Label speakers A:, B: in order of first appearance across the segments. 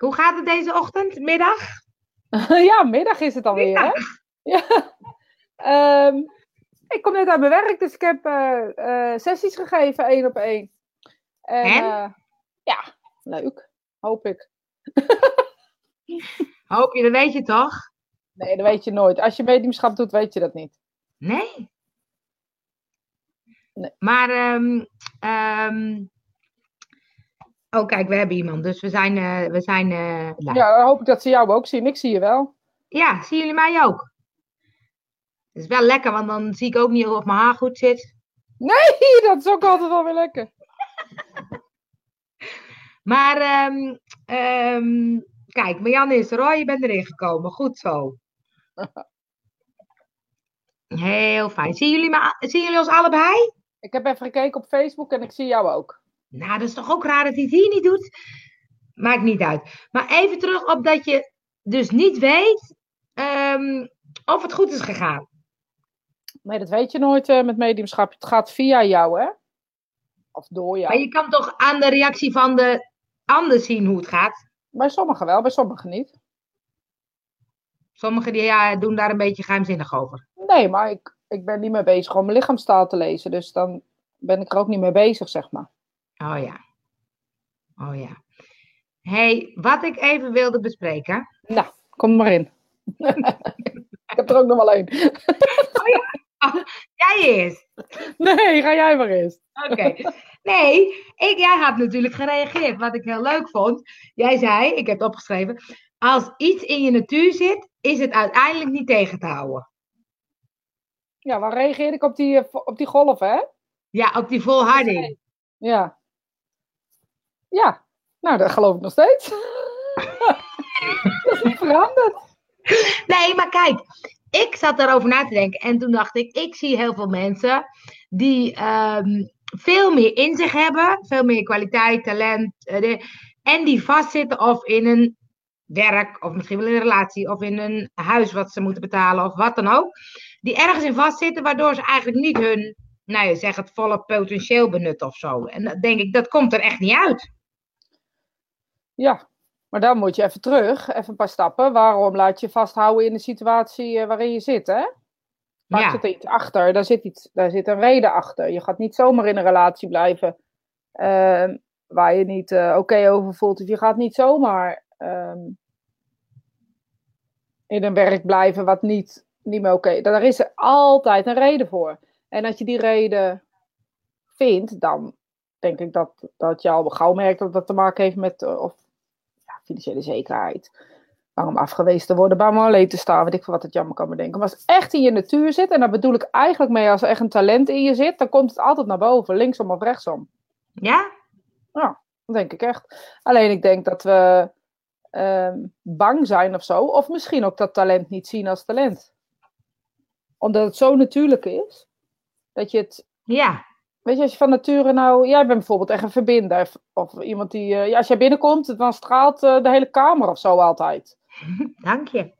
A: Hoe gaat het deze ochtend, middag?
B: ja, middag is het alweer, hè? Ja. Ehm, ik kom net uit mijn werk, dus ik heb eh, eh, sessies gegeven, één op één. En,
A: En?
B: eh, ja, leuk. Hoop ik.
A: Hoop je, dat weet je toch?
B: Nee, dat weet je nooit. Als je mediumschap doet, weet je dat niet.
A: Nee.
B: Nee.
A: Maar, ehm, ehm, oh kijk, we hebben iemand, dus we zijn, eh, we zijn eh, live.
B: Ja, dan hoop ik dat ze jou ook zien. Ik zie je wel.
A: Ja, zien jullie mij ook? Dat is wel lekker, want dan zie ik ook niet of mijn haar goed zit.
B: Nee, dat is ook altijd wel weer lekker.
A: Maar, ehm, ehm, kijk, Marianne is er hoor, je bent erin gekomen. Goed zo. Heel fijn. Zien jullie, me, zien jullie ons allebei?
B: Ik heb even gekeken op Facebook en ik zie jou ook.
A: Nou, dat is toch ook raar dat hij het hier niet doet? Maakt niet uit. Maar even terug op dat je dus niet weet ehm, of het goed is gegaan.
B: Nee, dat weet je nooit eh, met mediumschap. Het gaat via jou, hè? Of door jou.
A: Maar je kan toch aan de reactie van de ander zien hoe het gaat?
B: Bij sommigen wel, bij sommigen niet.
A: Sommigen die, ja, doen daar een beetje geheimzinnig over.
B: Nee, maar ik, ik ben niet mee bezig om mijn lichaamstaal te lezen. Dus dan ben ik er ook niet mee bezig, zeg maar.
A: Oh ja. Oh ja. hey, wat ik even wilde bespreken.
B: Nou, kom maar in. ik heb er ook nog wel één.
A: Jij eerst.
B: Nee, ga jij maar eens.
A: Oké. Nee, ik, jij had natuurlijk gereageerd, wat ik heel leuk vond. Jij zei, ik heb het opgeschreven, als iets in je natuur zit, is het uiteindelijk niet tegen te houden.
B: Ja, waar reageerde ik op die, op die golf, hè?
A: Ja, op die volharding.
B: Ja. Ja, nou, dat geloof ik nog steeds. dat is niet veranderd.
A: Nee, maar kijk, ik zat daarover na te denken en toen dacht ik, ik zie heel veel mensen die ehm, veel meer in zich hebben, veel meer kwaliteit, talent, eh, en die vastzitten of in een werk, of misschien wel in een relatie, of in een huis wat ze moeten betalen, of wat dan ook. Die ergens in vastzitten, waardoor ze eigenlijk niet hun, nou zeg het volle potentieel benutten of zo. En dan denk ik, dat komt er echt niet uit.
B: Ja, maar dan moet je even terug, even een paar stappen. Waarom laat je vasthouden in de situatie eh, waarin je zit, hè?
A: Ja.
B: zit iets achter, daar zit, iets, daar zit een reden achter. Je gaat niet zomaar in een relatie blijven ehm, waar je niet eh, oké over voelt. Of je gaat niet zomaar ehm, in een werk blijven wat niet, niet meer oké Daar is er altijd een reden voor. En als je die reden vindt, dan denk ik dat, dat je al gauw merkt dat dat te maken heeft met eh, of, financiële zekerheid. Bang om afgewezen te worden, bang om alleen te staan, weet ik veel wat het jammer kan bedenken. Maar als het echt in je natuur zit, en daar bedoel ik eigenlijk mee als er echt een talent in je zit, dan komt het altijd naar boven, linksom of rechtsom.
A: Ja?
B: Dat denk ik echt. Alleen ik denk dat we ehm, bang zijn of zo, of misschien ook dat talent niet zien als talent. Omdat het zo natuurlijk is, dat je het
A: Ja.
B: Weet je, als je van nature nou... Jij bent bijvoorbeeld echt een verbinder. Of iemand die... eh, ja, als jij binnenkomt, dan straalt eh, de hele kamer of zo altijd.
A: Dank je.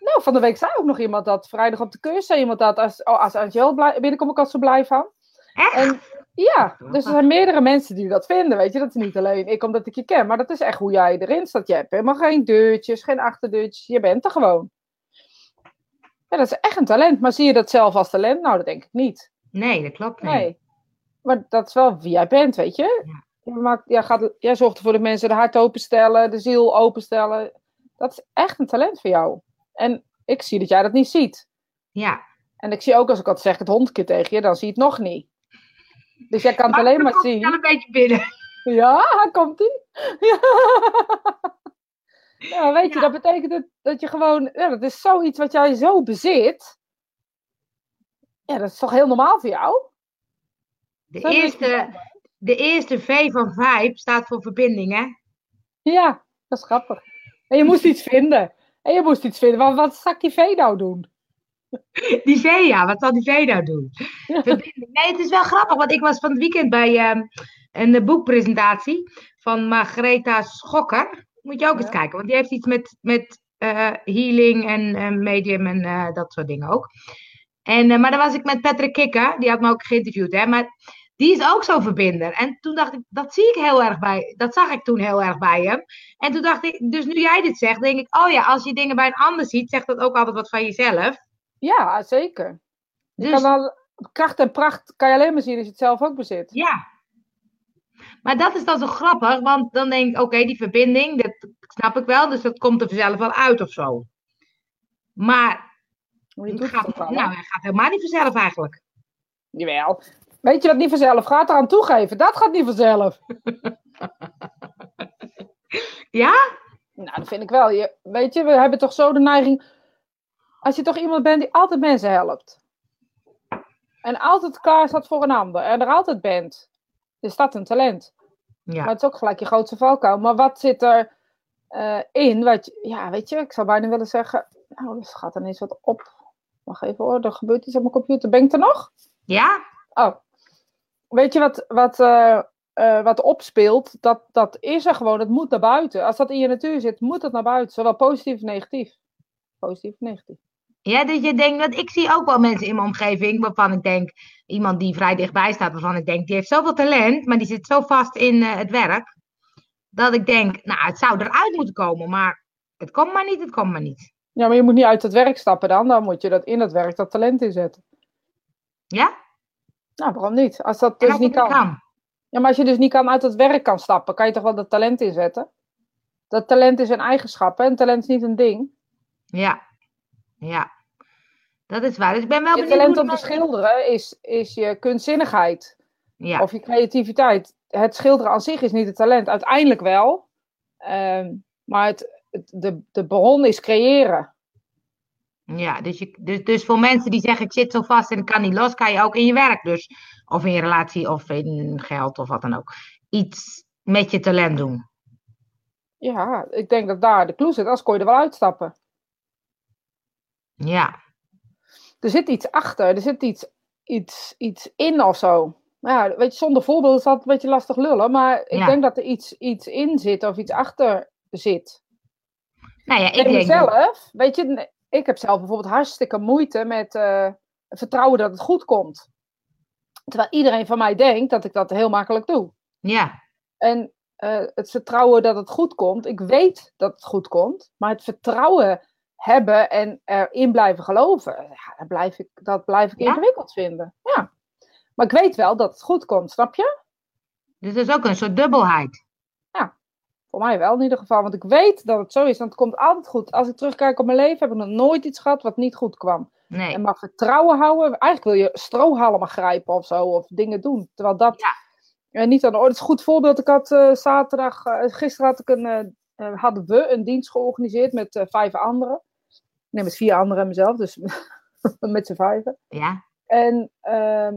B: Nou, van de week zei ook nog iemand dat. Vrijdag op de cursus zei iemand dat. Als, oh, als Angel blij, binnenkomt, ik als zo blij van.
A: Echt?
B: En ja, dus er zijn meerdere mensen die dat vinden. Weet je, dat is niet alleen ik omdat ik je ken. Maar dat is echt hoe jij erin staat. Je hebt helemaal geen deurtjes, geen achterdeurtjes. Je bent er gewoon. Ja, dat is echt een talent. Maar zie je dat zelf als talent? Nou, dat denk ik niet.
A: Nee, dat klopt niet.
B: Nee. Maar dat is wel wie jij bent, weet je?
A: Ja.
B: Je maakt, jij, gaat, jij zorgt ervoor dat mensen de hart openstellen, de ziel openstellen. Dat is echt een talent voor jou. En ik zie dat jij dat niet ziet.
A: Ja.
B: En ik zie ook als ik altijd zeg het hondje tegen je, dan zie je het nog niet. Dus jij kan het
A: Maar
B: alleen maar
A: komt hij wel
B: zien.
A: een beetje binnen.
B: Ja, komt ie. Ja. ja, weet je,
A: Ja.
B: dat betekent dat, dat je gewoon, ja, dat is zoiets wat jij zo bezit. Ja, dat is toch heel normaal voor jou?
A: De
B: Zo
A: eerste, de eerste V van Vibe staat voor verbinding, hè?
B: Ja, dat is grappig. En je moest iets vinden. En je moest iets vinden. Wat zak die vee nou doen?
A: Die V, ja. Wat zal die V nou doen? Verbinding. Nee, het is wel grappig, want ik was van het weekend bij ehm, een eh, boekpresentatie van Margaretha Schokker. Moet je ook eens kijken, want die heeft iets met, met eh, healing en eh, medium en dat soort dingen ook. En, maar dan was ik met Patrick Kikker, die had me ook geïnterviewd. Hè? Maar Die is ook zo verbinder. En toen dacht ik, dat zie ik heel erg bij, dat zag ik toen heel erg bij hem. En toen dacht ik, dus nu jij dit zegt, denk ik, oh ja, als je dingen bij een ander ziet, zegt dat ook altijd wat van jezelf.
B: Ja, zeker. Je
A: Dus
B: kan al, kracht en pracht kan je alleen maar zien als je het zelf ook bezit.
A: ja. Maar dat is dan zo grappig, want dan denk ik, oké, die verbinding, dat snap ik wel, dus dat komt er vanzelf wel uit of zo. Maar
B: Maar je
A: het gaat,
B: het
A: nou, hij gaat helemaal niet vanzelf eigenlijk.
B: Jawel. Weet je wat niet vanzelf gaat? Eraan toegeven. Dat gaat niet vanzelf.
A: Ja?
B: Nou, dat vind ik wel. Je, weet je, we hebben toch zo de neiging. Als je toch iemand bent die altijd mensen helpt. En altijd klaar staat voor een ander. En er altijd bent. Is dat een talent.
A: Ja.
B: Maar het is ook gelijk je grootste valkuil. Maar wat zit er eh, in? Wat, je- ja, weet je, ik zou bijna willen zeggen. Nou, er gaat ineens wat op. Wacht even hoor, er gebeurt iets op mijn computer. Ben ik er nog?
A: Ja?
B: Oh. Weet je wat, wat, eh, wat opspeelt? Dat, dat is er gewoon. Het moet naar buiten. Als dat in je natuur zit, moet het naar buiten. Zowel positief als negatief. Positief of negatief.
A: Ja, dat je denkt, dat ik zie ook wel mensen in mijn omgeving waarvan ik denk, iemand die vrij dichtbij staat, waarvan ik denk, die heeft zoveel talent, maar die zit zo vast in eh, het werk, dat ik denk, nou, het zou eruit moeten komen, maar het komt maar niet, het komt maar niet.
B: Ja, maar je moet niet uit het werk stappen dan. Dan moet je dat in het werk dat talent inzetten.
A: Ja?
B: Nou, waarom niet? Als dat dus niet kan. Ja, maar als je dus niet kan uit het werk kan stappen, kan je toch wel dat talent inzetten? Dat talent is een eigenschap, hè? En talent is niet een ding.
A: Ja. Ja. Dat is waar. Dus ik ben wel
B: Je
A: benieuwd
B: talent om te
A: de-
B: schilderen is, is je kunstzinnigheid.
A: Ja.
B: Of je creativiteit. Het schilderen aan zich is niet het talent. Uiteindelijk wel. Ehm, maar het, het- de, de bron is creëren.
A: Ja, dus, je, dus, dus voor mensen die zeggen, ik zit zo vast en ik kan niet los, kan je ook in je werk dus, of in je relatie, of in geld, of wat dan ook, iets met je talent doen.
B: Ja, ik denk dat daar de clue zit. Als kon je er wel uitstappen.
A: Ja.
B: Er zit iets achter. Er zit iets, iets, iets in of zo. Nou Ja, weet je, zonder voorbeeld is dat een beetje lastig lullen. Maar ik
A: Ja.
B: denk dat er iets, iets in zit of iets achter zit.
A: Nou ja, ik
B: Ik
A: denk...
B: mezelf, weet je, ik heb zelf bijvoorbeeld hartstikke moeite met eh, vertrouwen dat het goed komt. Terwijl iedereen van mij denkt dat ik dat heel makkelijk doe.
A: Ja,
B: En eh, het vertrouwen dat het goed komt, ik weet dat het goed komt, maar het vertrouwen hebben en erin blijven geloven, ja, dat blijf ik, dat blijf ik
A: Ja?
B: ingewikkeld vinden. Ja. Maar ik weet wel dat het goed komt, snap je?
A: dus dat is ook een soort dubbelheid.
B: Voor mij wel in ieder geval, want ik weet dat het zo is, want het komt altijd goed. Als ik terugkijk op mijn leven, heb ik nog nooit iets gehad wat niet goed kwam.
A: Nee.
B: En mag vertrouwen houden. Eigenlijk wil je strohalmen grijpen of zo, of dingen doen. Terwijl dat
A: Ja.
B: eh, niet aan de orde is. Een goed voorbeeld, ik had eh, zaterdag, eh, gisteren had ik een, hadden we een dienst georganiseerd met vijf anderen. Nee, met vier anderen en mezelf, dus met z'n vijven.
A: Ja,
B: En ehm,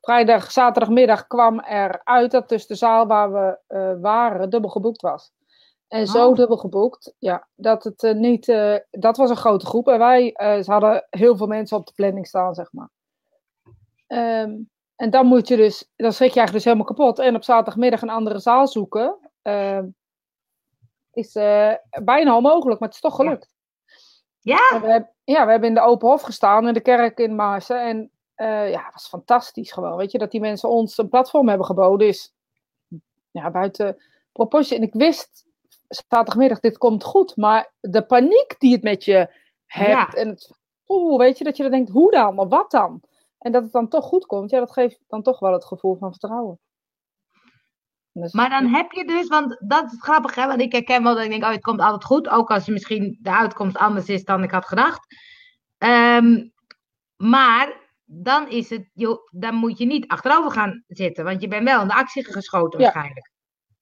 B: vrijdag, zaterdagmiddag kwam er uit dat dus de zaal waar we eh, waren dubbel geboekt was. En zo
A: Oh.
B: dubbel geboekt, ja, dat het eh, niet, eh, dat was een grote groep. En wij, ze hadden heel veel mensen op de planning staan, zeg maar. Ehm, en dan moet je dus, dan schrik je eigenlijk dus helemaal kapot. En op zaterdagmiddag een andere zaal zoeken, ehm, is bijna onmogelijk, maar het is toch gelukt.
A: ja,
B: En we hebben, ja, we hebben in de open hof gestaan in de kerk in Maarsen. En eh, ja, was fantastisch gewoon. Weet je, dat die mensen ons een platform hebben geboden is ja, buiten proportie. En ik wist zaterdagmiddag, dit komt goed. Maar de paniek die het met je hebt.
A: Ja.
B: En het, oeh, weet je, dat je dan denkt, hoe dan? Of wat dan? En dat het dan toch goed komt. Ja, dat geeft dan toch wel het gevoel van vertrouwen. Dus,
A: maar dan heb je dus, want dat is het grappige, hè, want ik herken wel dat ik denk, oh, het komt altijd goed, ook als misschien de uitkomst anders is dan ik had gedacht. Ehm, maar dan is het, joh, dan moet je niet achterover gaan zitten, want je bent wel in de actie geschoten
B: Ja.
A: waarschijnlijk.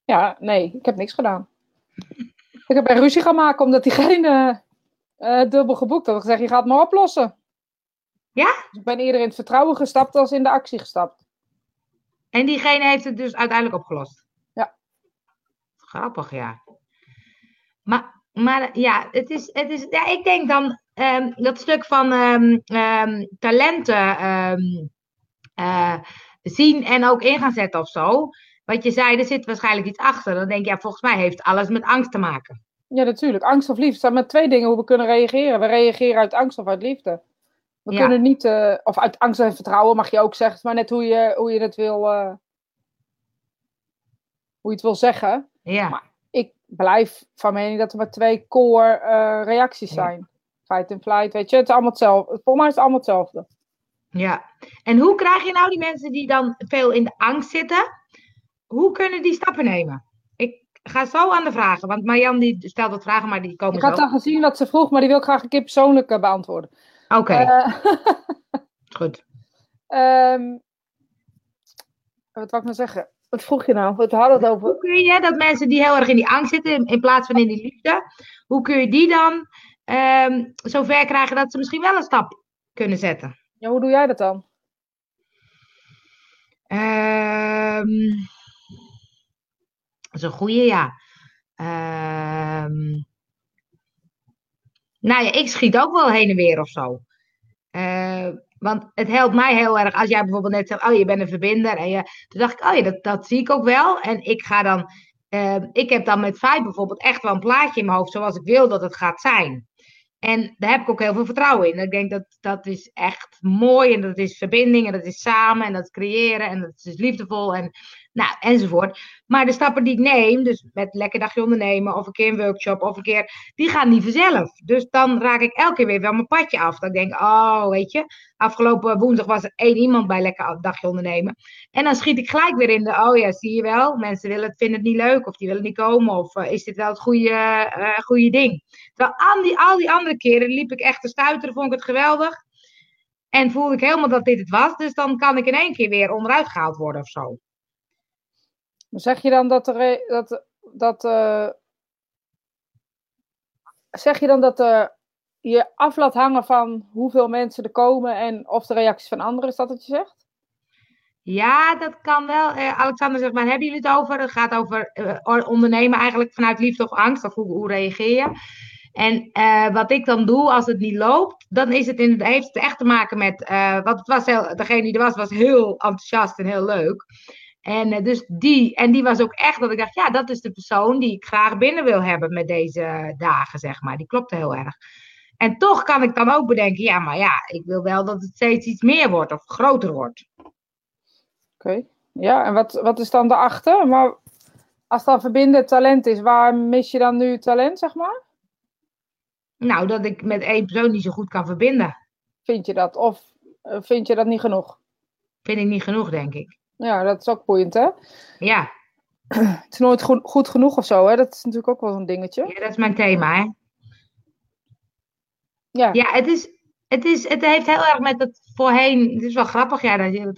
B: Ja, nee, ik heb niks gedaan. Ik heb een ruzie gaan maken omdat diegene eh dubbel geboekt had. Ik gezegd, je gaat het maar oplossen.
A: Ja?
B: Dus ik ben eerder in het vertrouwen gestapt als in de actie gestapt.
A: En diegene heeft het dus uiteindelijk opgelost.
B: Ja.
A: Grappig, ja. Maar, maar ja, het is, het is, ja, ik denk dan ehm, dat stuk van ehm, ehm, talenten eh, zien en ook in gaan zetten of zo. Wat je zei, er zit waarschijnlijk iets achter. Dan denk je, ja, volgens mij heeft alles met angst te maken.
B: Ja, natuurlijk. Angst of liefde. Er zijn maar twee dingen hoe we kunnen reageren. We reageren uit angst of uit liefde. We
A: Ja.
B: kunnen niet, eh, of uit angst en vertrouwen mag je ook zeggen, maar net hoe je, hoe je het wil, eh, hoe je het wil zeggen.
A: Ja,
B: Maar- Ik blijf van mening dat er maar twee core reacties zijn. Fight en flight, weet je, het is allemaal hetzelfde. Volgens mij is het allemaal hetzelfde.
A: ja. En hoe krijg je nou die mensen die dan veel in de angst zitten? Hoe kunnen die stappen nemen? Ik ga zo aan de vragen, want Marjan die stelt wat vragen, maar die komen
B: Ik had
A: zo.
B: al gezien dat ze vroeg, maar die wil ik graag een keer persoonlijk eh, beantwoorden.
A: Oké,
B: Eh,
A: goed.
B: ehm, wat wou ik nou zeggen? Wat vroeg je nou? We hadden het over.
A: Hoe kun je dat mensen die heel erg in die angst zitten, in plaats van in die liefde, hoe kun je die dan ehm zover krijgen dat ze misschien wel een stap kunnen zetten?
B: Ja, hoe doe jij dat dan?
A: Ehm dat is een goeie, ja. Ehm nou ja, ik schiet ook wel heen en weer of zo. Eh, want het helpt mij heel erg als jij bijvoorbeeld net zegt, oh je bent een verbinder. En je, toen dacht ik, oh ja, dat, dat zie ik ook wel. En ik ga dan, ik heb dan met Vijf bijvoorbeeld echt wel een plaatje in mijn hoofd zoals ik wil dat het gaat zijn. En daar heb ik ook heel veel vertrouwen in. Ik denk dat dat is echt mooi en dat is verbinding en dat is samen en dat is creëren en dat is liefdevol en nou, enzovoort. Maar de stappen die ik neem, dus met lekker dagje ondernemen of een keer een workshop of een keer, die gaan niet vanzelf. Dus dan raak ik elke keer weer wel mijn padje af. Ik denk, oh, weet je, afgelopen woensdag was er één iemand bij lekker dagje ondernemen. En dan schiet ik gelijk weer in de, oh ja, zie je wel, mensen willen het, vinden het niet leuk of die willen niet komen of eh, is dit wel het goede, eh, goede ding. Terwijl al die, al die andere keren liep ik echt te stuiteren, vond ik het geweldig. En voelde ik helemaal dat dit het was. Dus dan kan ik in één keer weer onderuit gehaald worden of zo.
B: Maar Zeg je dan dat er. Dat, dat, eh, zeg je dan dat eh, je af laat hangen van hoeveel mensen er komen en of de reacties van anderen, is dat wat je zegt?
A: Ja, dat kan wel. Eh, Alexander zegt, waar hebben jullie het over? Het gaat over eh, ondernemen eigenlijk vanuit liefde of angst. Of hoe, hoe reageer je? En wat ik dan doe als het niet loopt, dan is het in, heeft het echt te maken met. eh want was heel, degene die er was, was heel enthousiast en heel leuk. En, eh, dus die, en die was ook echt dat ik dacht, ja, dat is de persoon die ik graag binnen wil hebben met deze dagen, zeg maar. Die klopte heel erg. En toch kan ik dan ook bedenken, ja, maar ja, ik wil wel dat het steeds iets meer wordt of groter wordt.
B: Oké. Ja, en wat, wat is dan daarachter? Maar als dan verbinden talent is, waar mis je dan nu talent, zeg maar?
A: Nou, dat ik met één persoon niet zo goed kan verbinden.
B: Vind je dat? Of eh, vind je dat niet genoeg?
A: Vind ik niet genoeg, denk ik.
B: Ja, dat is ook boeiend, hè?
A: Ja,
B: Het is nooit goed, goed genoeg of zo, hè? Dat is natuurlijk ook wel zo'n dingetje.
A: ja dat is mijn thema, hè.
B: Ja.
A: Ja, het is, het is, het heeft heel erg met het voorheen, het is wel grappig, ja, dat, je,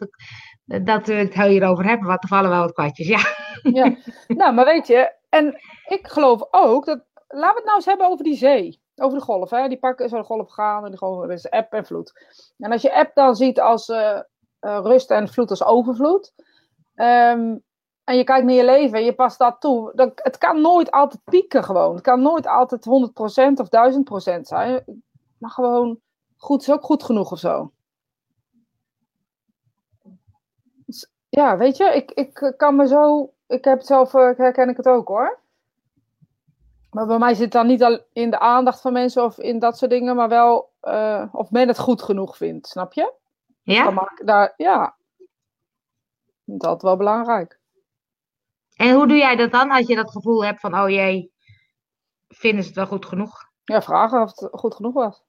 A: dat, dat we het hierover hebben, want er vallen wel wat kwartjes, ja.
B: Ja, nou, maar weet je, en ik geloof ook dat. Laten we het nou eens hebben over die zee. Over de golf, hè? Die pakken zo de golf gaan en die er is eb en vloed. En als je eb dan ziet als eh, eh, rust en vloed als overvloed. ehm, en je kijkt naar je leven en je past dat toe. Dan, het kan nooit altijd pieken gewoon. Het kan nooit altijd 100% of 1000% zijn. Maar gewoon goed is ook goed genoeg of zo. Dus, ja, weet je, ik, ik kan me zo. Ik heb het zelf, eh, herken ik het ook hoor. Maar bij mij zit het dan niet al in de aandacht van mensen of in dat soort dingen, maar wel eh, of men het goed genoeg vindt, snap je?
A: Ja?
B: maak daar, ja. Dat is wel belangrijk.
A: En hoe doe jij dat dan, als je dat gevoel hebt van, oh jee, vinden ze het wel goed genoeg?
B: Ja, vragen of het goed genoeg was.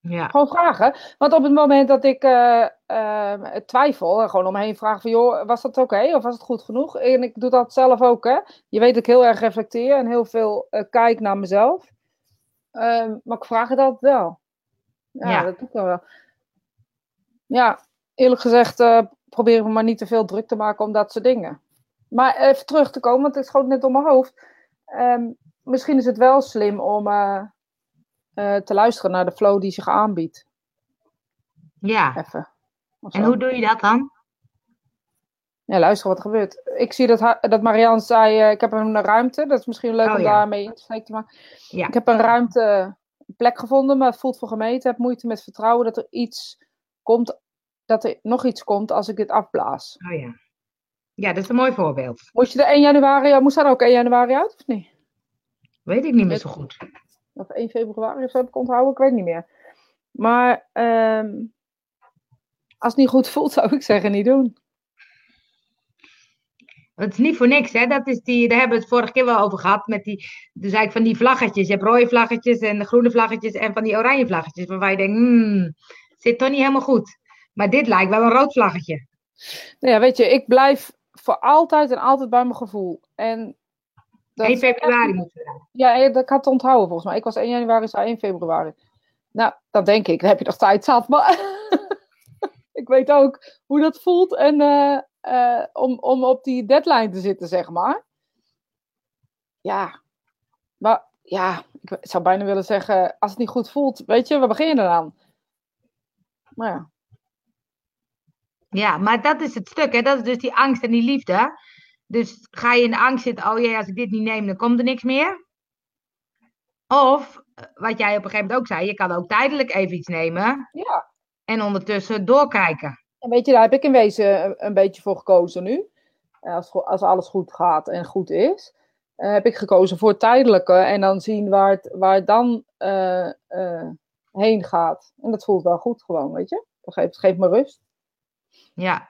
A: Ja,
B: Gewoon vragen. Want op het moment dat ik eh, eh, twijfel, en gewoon om me heen vragen van, joh, was dat oké of was het goed genoeg? En ik doe dat zelf ook, hè. Je weet dat ik heel erg reflecteer en heel veel eh, kijk naar mezelf. Ehm, maar ik vraag het altijd wel. Ja,
A: Ja.
B: dat doe ik dan wel. Ja, eerlijk gezegd eh proberen we maar niet te veel druk te maken om dat soort dingen. Maar even terug te komen, want het schoot net om mijn hoofd. Ehm, misschien is het wel slim om eh, eh, te luisteren naar de flow die zich aanbiedt.
A: ja.
B: Even.
A: En hoe doe je dat dan?
B: Ja, luister wat er gebeurt. Ik zie dat, dat Marianne zei, ik heb een ruimte. Dat is misschien leuk
A: Oh,
B: om
A: ja.
B: daarmee in te. Maar
A: Ja.
B: Ik heb een ruimte, een plek gevonden, maar het voelt voor gemeten. Ik heb moeite met vertrouwen dat er iets komt, dat er nog iets komt als ik dit afblaas.
A: Oh ja. Ja, dat is een mooi voorbeeld.
B: Moest je er 1 januari, moest daar ook 1 januari uit of niet?
A: Weet ik niet meer zo goed.
B: Of 1 februari of zo heb ik onthouden, ik weet niet meer. Maar ehm, als het niet goed voelt, zou ik zeggen niet doen.
A: Het is niet voor niks, hè? Dat is die, daar hebben we het vorige keer wel over gehad. Met die, dus eigenlijk van die vlaggetjes. Je hebt rode vlaggetjes en de groene vlaggetjes en van die oranje vlaggetjes. Waarbij je denkt, hmm, zit toch niet helemaal goed. Maar dit lijkt wel een rood vlaggetje.
B: Nou ja, weet je, ik blijf voor altijd en altijd bij mijn gevoel. En
A: dat 1 februari moeten we dan.
B: Ja, ik had het onthouden volgens mij. Ik was 1 januari, is 1 februari. Nou, dat denk ik. Dan heb je nog tijd zat. Maar ik weet ook hoe dat voelt. En uh, uh, om, om op die deadline te zitten, zeg maar. Ja, maar ja, ik zou bijna willen zeggen, als het niet goed voelt, weet je, we beginnen eraan. Maar ja.
A: Ja, maar dat is het stuk, hè? dat is dus die angst en die liefde. Dus ga je in de angst zitten, oh jee, als ik dit niet neem, dan komt er niks meer. Of, wat jij op een gegeven moment ook zei, je kan ook tijdelijk even iets nemen.
B: Ja.
A: En ondertussen doorkijken.
B: En weet je, daar heb ik in wezen een, beetje voor gekozen nu. Als, als alles goed gaat en goed is, heb ik gekozen voor tijdelijke en dan zien waar het, waar dan uh, uh, heen gaat. En dat voelt wel goed gewoon, weet je. Dat geeft, geeft me rust.
A: Ja.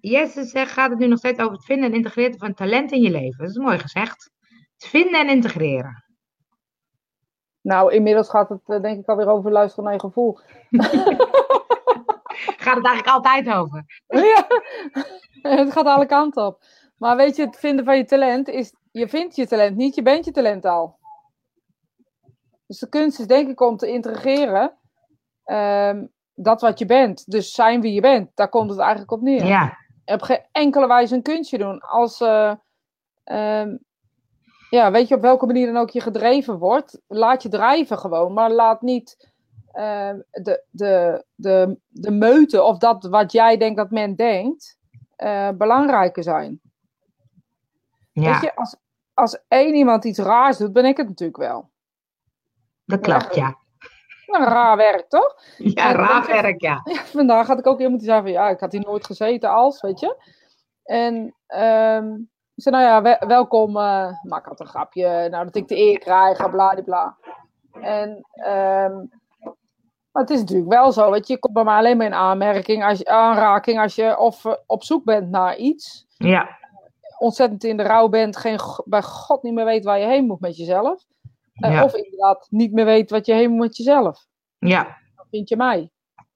A: Jesse zegt, gaat het nu nog steeds over het vinden en integreren van talent in je leven? Dat is mooi gezegd. Het vinden en integreren.
B: Nou, inmiddels gaat het denk ik alweer over luisteren naar je gevoel.
A: gaat het eigenlijk altijd over?
B: ja, het gaat alle kanten op. Maar weet je, het vinden van je talent is, je vindt je talent niet, je bent je talent al. Dus de kunst is denk ik om te integreren um, dat wat je bent. Dus zijn wie je bent, daar komt het eigenlijk op neer.
A: Ja.
B: Op geen enkele wijze een kunstje doen. Als, uh, um, ja, weet je op welke manier dan ook je gedreven wordt, laat je drijven gewoon, maar laat niet uh, de, de, de, de meute of dat wat jij denkt dat men denkt, uh, belangrijker zijn. Ja. Weet je, als, als één iemand iets raars doet, ben ik het natuurlijk wel.
A: Dat klopt, ja.
B: ja. raar werk, toch?
A: Ja, raar werk, ja.
B: ja. Vandaag had ik ook iemand die zei van, ja, ik had hier nooit gezeten als, weet je. En um, zei, nou ja, welkom. Uh, maar ik had een grapje, nou dat ik de eer krijg, bla. En um, maar het is natuurlijk wel zo, weet je, je komt bij mij alleen maar in aanmerking, als je, aanraking als je of uh, op zoek bent naar iets.
A: Ja.
B: Ontzettend in de rouw bent, geen, bij God niet meer weet waar je heen moet met jezelf. Uh, ja. Of inderdaad niet meer weet wat je moet met jezelf.
A: Ja.
B: Dan vind je mij.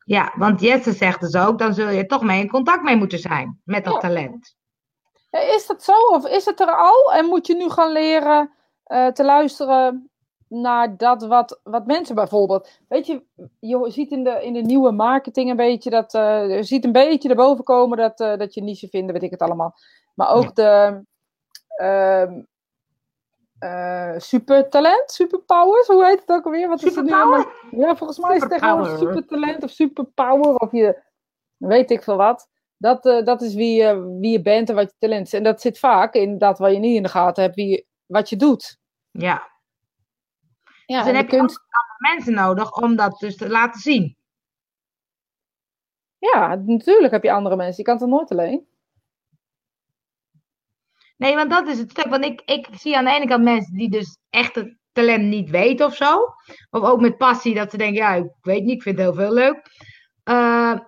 A: Ja, want Jesse zegt dus ook, dan zul je toch mee in contact mee moeten zijn met dat ja. talent.
B: Is dat zo? Of is het er al? En moet je nu gaan leren uh, te luisteren naar dat wat, wat mensen bijvoorbeeld. Weet je, je ziet in de, in de nieuwe marketing een beetje dat. Uh, je ziet een beetje erboven komen dat, uh, dat je niche vinden, weet ik het allemaal. Maar ook de. Uh, uh, supertalent, superpowers, hoe heet het ook alweer? Wat is het nu? Ja, volgens mij is het tegenwoordig supertalent of superpower of je weet ik veel wat. Dat, uh, dat is wie, uh, wie je bent en wat je talent is. En dat zit vaak in dat wat je niet in de gaten hebt, wie, wat je doet.
A: Ja. ja dus dan heb je kunt... andere mensen nodig om dat dus te laten zien.
B: Ja, natuurlijk heb je andere mensen. Je kan het nooit alleen.
A: Nee, want dat is het stuk. Want ik, ik zie aan de ene kant mensen die dus echt het talent niet weten of zo. Of ook met passie dat ze denken, ja, ik weet niet, ik vind het heel veel leuk. Uh,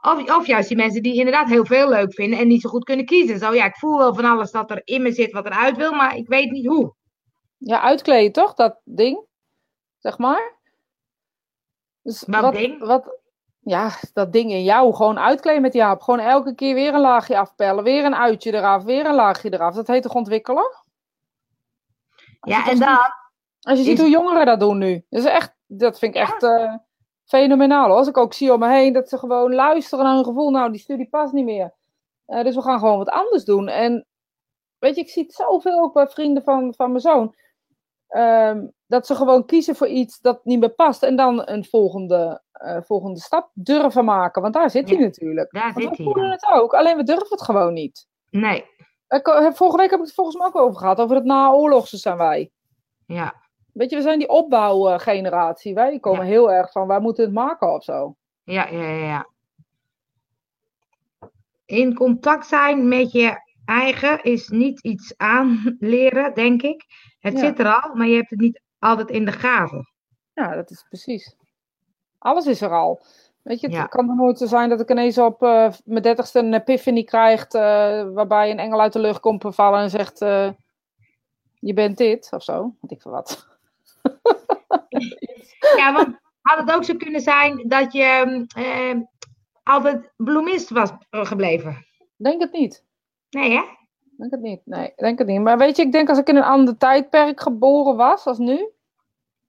A: of, of juist die mensen die inderdaad heel veel leuk vinden en niet zo goed kunnen kiezen. Zo ja, ik voel wel van alles dat er in me zit wat eruit wil, maar ik weet niet hoe.
B: Ja, uitkleden toch, dat ding? Zeg maar.
A: Dus wat? Wat,
B: ja, dat ding in jou gewoon uitkleden met die Jaap. Gewoon elke keer weer een laagje afpellen, weer een uitje eraf, weer een laagje eraf. Dat heet toch ontwikkelen?
A: Als ja, en dan...
B: Als je ziet hoe jongeren dat doen nu. Dat, is echt, dat vind ik ja. echt... Uh, fenomenaal. Als ik ook zie om me heen dat ze gewoon luisteren naar hun gevoel. Nou, die studie past niet meer. Uh, dus we gaan gewoon wat anders doen. En weet je, ik zie het zoveel ook bij vrienden van, van mijn zoon. Um, dat ze gewoon kiezen voor iets dat niet meer past. En dan een volgende, uh, volgende stap durven maken. Want daar zit ja, hij natuurlijk.
A: Daar
B: Want
A: zit
B: we voelen ja. het ook. Alleen we durven het gewoon niet.
A: Nee.
B: Ik, vorige week heb ik het volgens mij ook over gehad. Over het naoorlogse zijn wij.
A: Ja.
B: Weet je, we zijn die opbouwgeneratie. Wij komen ja. heel erg van, wij moeten het maken of zo.
A: Ja, ja, ja. In contact zijn met je eigen is niet iets aanleren, denk ik. Het zit er al, maar je hebt het niet altijd in de gaten.
B: Ja, dat is precies. Alles is er al. Weet je, het
A: Ja.
B: kan er nooit zo zijn dat ik ineens op eh, mijn dertigste een epiphany krijg, eh, waarbij een engel uit de lucht komt bevallen en zegt, eh, je bent dit, of zo. Weet ik veel wat.
A: Ja, want had het ook zo kunnen zijn dat je eh, altijd bloemist was gebleven?
B: Denk het niet.
A: Nee, hè?
B: Denk het niet. Nee, denk het niet. Maar weet je, ik denk als ik in een ander tijdperk geboren was als nu,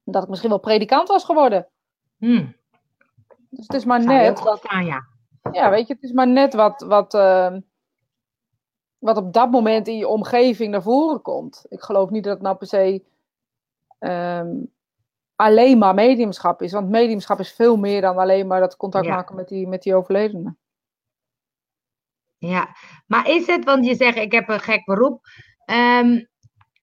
B: dat ik misschien wel predikant was geworden.
A: Hm.
B: Dus het is maar
A: heel
B: net wat,
A: ja.
B: ja, weet je, het is maar net wat, wat, eh, wat op dat moment in je omgeving naar voren komt. Ik geloof niet dat het nou per se ehm, alleen maar mediumschap is. Want mediumschap is veel meer dan alleen maar dat contact
A: Ja.
B: maken met die, met die overledene.
A: Ja, maar is het, want je zegt ik heb een gek beroep, ehm,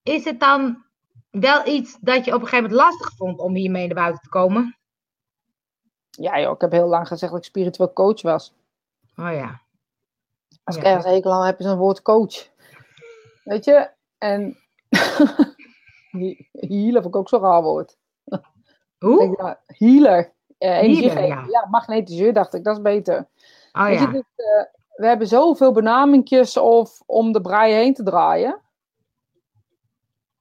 A: is het dan wel iets dat je op een gegeven moment lastig vond om hiermee naar buiten te komen?
B: Ja joh, ik heb heel lang gezegd dat ik spiritueel coach was.
A: Oh ja.
B: Als ik ergens hekel aan heb, is een woord coach. Weet je? En he- healer vind ik ook zo'n raar woord. Ik
A: Hoe?
B: denk, ja, healer. Eh, energiegever.
A: ja.
B: ja. magnetiseur dacht ik, dat is beter.
A: Oh
B: Weet je,
A: ja.
B: dit, eh, we hebben zoveel benamingjes of om de brei heen te draaien.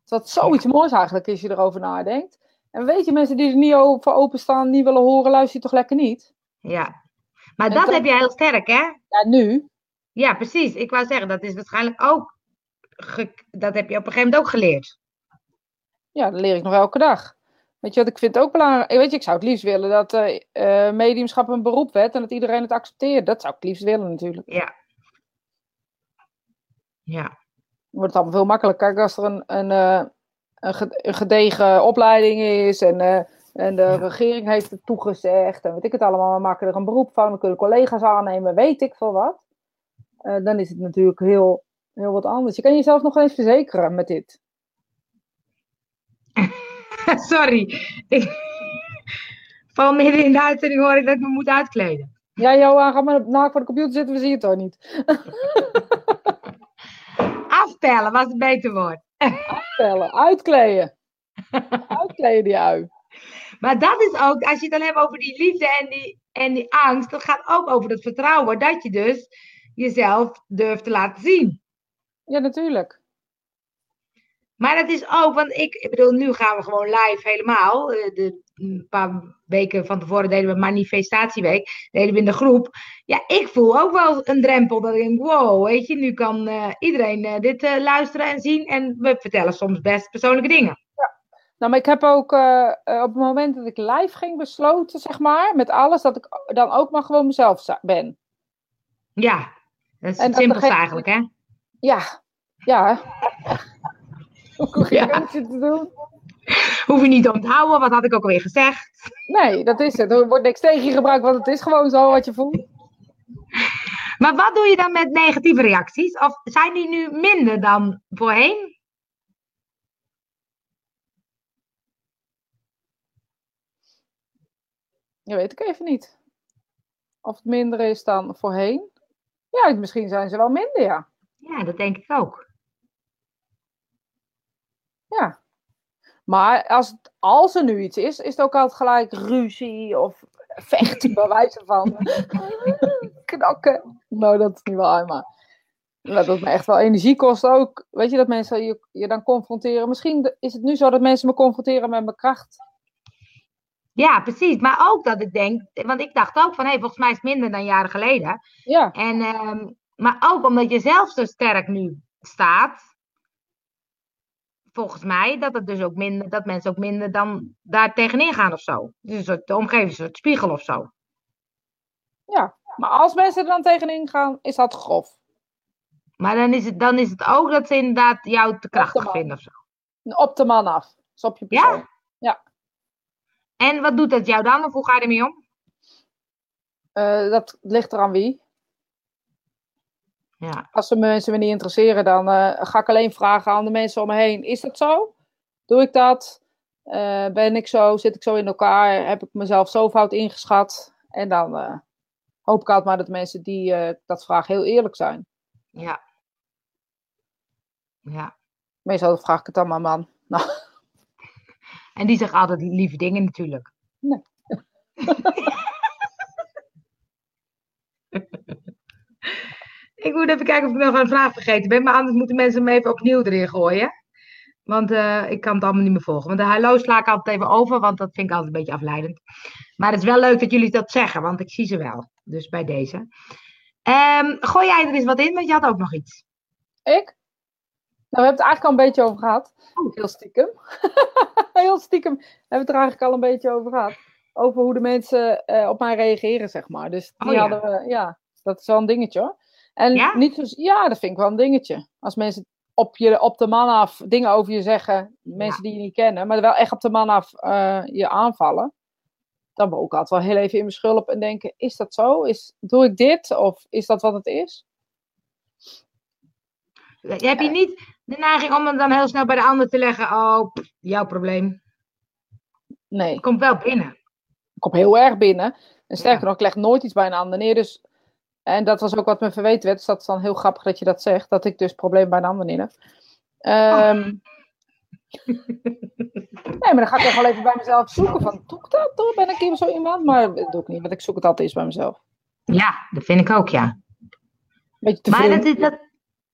B: Dat zoiets moois eigenlijk is, als je erover nadenkt. En weet je, mensen die er niet over openstaan, niet willen horen, luister je toch lekker niet?
A: Ja. Maar
B: En
A: dat heb jij heel sterk, hè?
B: Ja, nu.
A: Ja, precies. Ik wou zeggen, dat is waarschijnlijk ook, ge- dat heb je op een gegeven moment ook geleerd.
B: Ja, dat leer ik nog elke dag. Weet je wat, ik vind het ook belangrijk. Weet je, ik zou het liefst willen dat eh eh, mediumschap een beroep werd en dat iedereen het accepteert. Dat zou ik het liefst willen natuurlijk.
A: Ja. Ja.
B: Wordt het allemaal veel makkelijker. Kijk, als er een, een, eh, een, ge- een gedegen opleiding is en, eh, en de
A: Ja.
B: regering heeft het toegezegd en weet ik het allemaal, we maken er een beroep van, we kunnen collega's aannemen, weet ik veel wat. Eh, dan is het natuurlijk heel, heel wat anders. Je kan jezelf nog eens verzekeren met dit.
A: Sorry. Ik val midden in de uitzending hoor ik dat ik me moet uitkleden.
B: Ja, Johan, ga maar naakt voor de computer zitten, we zien het toch niet.
A: Afpellen was het beter woord.
B: Tellen, uitkleden. uitkleden die ui.
A: Maar dat is ook, als je het dan hebt over die liefde en die, en die angst, dat gaat ook over het vertrouwen dat je dus jezelf durft te laten zien.
B: Ja, natuurlijk.
A: Maar dat is ook, want ik, ik bedoel, nu gaan we gewoon live helemaal. Eh, De, een paar weken van tevoren deden we manifestatieweek, deden we in de groep. Ja, ik voel ook wel een drempel dat ik denk, wow, weet je, nu kan eh, iedereen eh, dit eh, luisteren en zien. En we vertellen soms best persoonlijke dingen.
B: Nou, maar ik heb ook op het moment dat ik live ging besloten, zeg maar, met alles, dat ik dan ook maar gewoon mezelf ben.
A: Ja, dat is
B: En
A: het simpelste eigenlijk, hè?
B: Ja, ja. Een
A: Ja.
B: geintje te doen.
A: Hoef je niet te onthouden, wat had ik ook alweer gezegd.
B: Nee, dat is het. Er wordt niks tegen je gebruikt, want het is gewoon zo wat je voelt.
A: Maar wat doe je dan met negatieve reacties? Of zijn die nu minder dan voorheen?
B: Dat weet ik even niet. Of het minder is dan voorheen. Ja, misschien zijn ze wel minder, ja.
A: Ja, dat denk ik ook.
B: Ja. Maar als, als er nu iets is, is het ook altijd gelijk ruzie of vechten, bij wijze van knakken. Nou, dat is niet waar, maar dat me echt wel energie kost ook. Weet je, dat mensen je, je dan confronteren. Misschien is het nu zo dat mensen me confronteren met mijn kracht.
A: Ja, precies. Maar ook dat ik denk, want ik dacht ook van, hé, volgens mij is het minder dan jaren geleden.
B: Ja,
A: En, ehm, maar ook omdat je zelf zo sterk nu staat, volgens mij, dat het dus ook minder, dat mensen ook minder dan daar tegenin gaan of zo. Dus een soort, de omgeving een soort spiegel of zo.
B: ja. Maar als mensen er dan tegenin gaan, is dat grof.
A: Maar dan is het, dan is het ook dat ze inderdaad jou te krachtig vinden of zo.
B: Op de man af. Dus op je
A: Ja?
B: persoon.
A: En wat doet dat jou dan? Of hoe ga je ermee om?
B: Eh, dat ligt eraan wie.
A: Ja,
B: Als de mensen me niet interesseren, dan eh, ga ik alleen vragen aan de mensen om me heen. Is dat zo? Doe ik dat? Eh, ben ik zo? Zit ik zo in elkaar? Heb ik mezelf zo fout ingeschat? En dan eh, hoop ik altijd maar dat mensen die dat vragen heel eerlijk zijn.
A: ja. Ja.
B: Meestal vraag ik het dan maar man. Nou,
A: En die zegt altijd lieve dingen natuurlijk.
B: Nee.
A: ik moet even kijken of ik nog een vraag vergeten ben. Maar anders moeten mensen me even opnieuw erin gooien. Want eh, ik kan het allemaal niet meer volgen. Want de hallo sla ik altijd even over, want dat vind ik altijd een beetje afleidend. Maar het is wel leuk dat jullie dat zeggen, want ik zie ze wel. Dus bij deze. Ehm, gooi jij er eens wat in, want je had ook nog iets.
B: Ik? Nou, we hebben het eigenlijk al een beetje over gehad.
A: Oh.
B: Heel stiekem. Heel stiekem hebben we het er eigenlijk al een beetje over gehad. Over hoe de mensen eh, op mij reageren, zeg maar. Dus die
A: Oh, ja.
B: hadden we, ja, dat is wel een dingetje hoor. En
A: Ja?
B: niet zo, ja, dat vind ik wel een dingetje. Als mensen op, je, op de man af dingen over je zeggen, mensen die je niet kennen, maar wel echt op de man af eh, je aanvallen. Dan moet ik ook altijd wel heel even in mijn schulp en denken, is dat zo? Is, doe ik dit? Of is dat wat het is?
A: Heb je niet de neiging om het dan heel snel bij de ander te leggen? Oh, pff, jouw probleem.
B: Nee.
A: Komt wel binnen.
B: ik kom heel erg binnen. En sterker
A: Ja.
B: nog, ik leg nooit iets bij een ander neer. Dus, en dat was ook wat me verweten werd. Dus dat is dan heel grappig dat je dat zegt. Dat ik dus problemen bij een ander neerleg. Ehm, nee, maar dan ga ik echt wel even bij mezelf zoeken. Van, doe ik dat? Doe, ben ik hier zo iemand? Maar dat doe ik niet, want ik zoek het altijd eens bij mezelf.
A: Ja, dat vind ik ook, ja.
B: Beetje te
A: Maar
B: veel.
A: dat is, dat,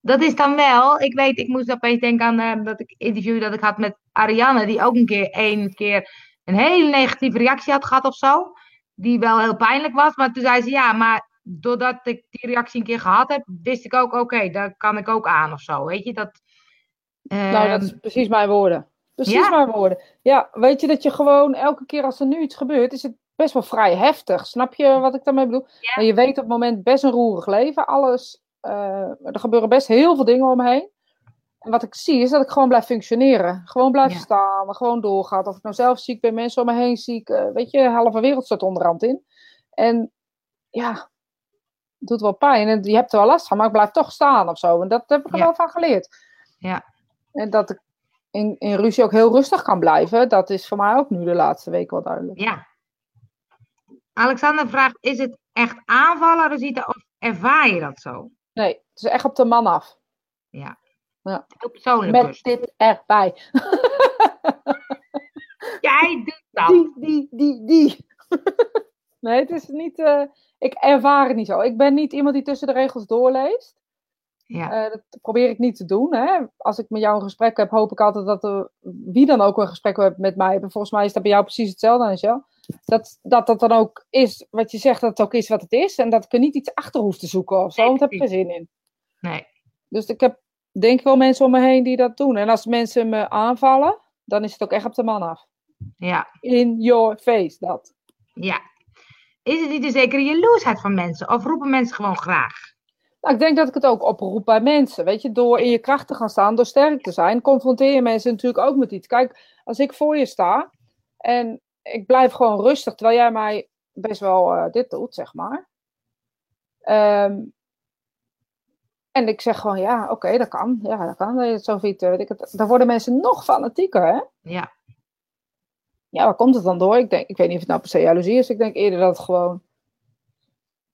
A: dat is dan wel, ik weet, ik moest opeens denken aan eh, dat ik interview dat ik had met Ariane, die ook een keer, één keer een hele negatieve reactie had gehad of zo. Die wel heel pijnlijk was, maar toen zei ze ja, maar doordat ik die reactie een keer gehad heb, wist ik ook, oké, daar kan ik ook aan of zo. Weet je, dat...
B: Nou, dat
A: ehm,
B: is precies mijn woorden. Precies
A: Ja?
B: mijn woorden. Ja, weet je dat je gewoon elke keer als er nu iets gebeurt, is het best wel vrij heftig. Snap je wat ik daarmee bedoel?
A: Ja.
B: Maar je weet op het moment best een roerig leven. Alles, eh, er gebeuren best heel veel dingen om me heen. En wat ik zie is dat ik gewoon blijf functioneren. Gewoon blijf
A: Ja.
B: staan, gewoon doorgaat. Of ik nou zelf ziek ben, mensen om me heen ziek. eh, weet je, de halve wereld staat onderhand in. En ja, doet wel pijn. En je hebt er wel last van, maar ik blijf toch staan of zo. En dat heb ik er
A: Ja.
B: wel van geleerd.
A: Ja.
B: En dat ik in, in ruzie ook heel rustig kan blijven, dat is voor mij ook nu de laatste week wel duidelijk.
A: Ja. Alexander vraagt, is het echt aanvallen, Rosita, of ervaar je dat zo?
B: Nee, het is echt op de man af.
A: Heel persoonlijk
B: Met
A: dus.
B: dit erbij.
A: Jij doet dat.
B: Die, die, die, die. Nee, het is niet. eh, ik ervaar het niet zo. Ik ben niet iemand die tussen de regels doorleest.
A: Ja.
B: Eh, dat probeer ik niet te doen. Hè. Als ik met jou een gesprek heb, hoop ik altijd dat er, wie dan ook een gesprek heeft met mij. En volgens mij is dat bij jou precies hetzelfde, Angel. Dat, dat dat dan ook is wat je zegt, dat het ook is wat het is. En dat ik er niet iets achter hoef te zoeken of zo.
A: Nee,
B: want daar heb ik geen zin in.
A: Nee.
B: Dus ik heb denk ik wel mensen om me heen die dat doen. En als mensen me aanvallen, dan is het ook echt op de man af.
A: Ja.
B: In your face, dat.
A: Ja. Is het niet een zekere jaloersheid van mensen? Of roepen mensen gewoon graag?
B: Nou, ik denk dat ik het ook oproep bij mensen. Weet je, door in je kracht te gaan staan, door sterk te zijn, confronteer je mensen natuurlijk ook met iets. Kijk, als ik voor je sta en ik blijf gewoon rustig, terwijl jij mij best wel eh, dit doet, zeg maar. Ehm, en ik zeg gewoon, ja, oké, dat kan. Ja, dat kan. Zo vindt, weet ik het. Dan worden mensen nog fanatieker, hè?
A: Ja.
B: Ja, waar komt het dan door? Ik, denk, ik weet niet of het nou per se jaloezie is. Ik denk eerder dat het gewoon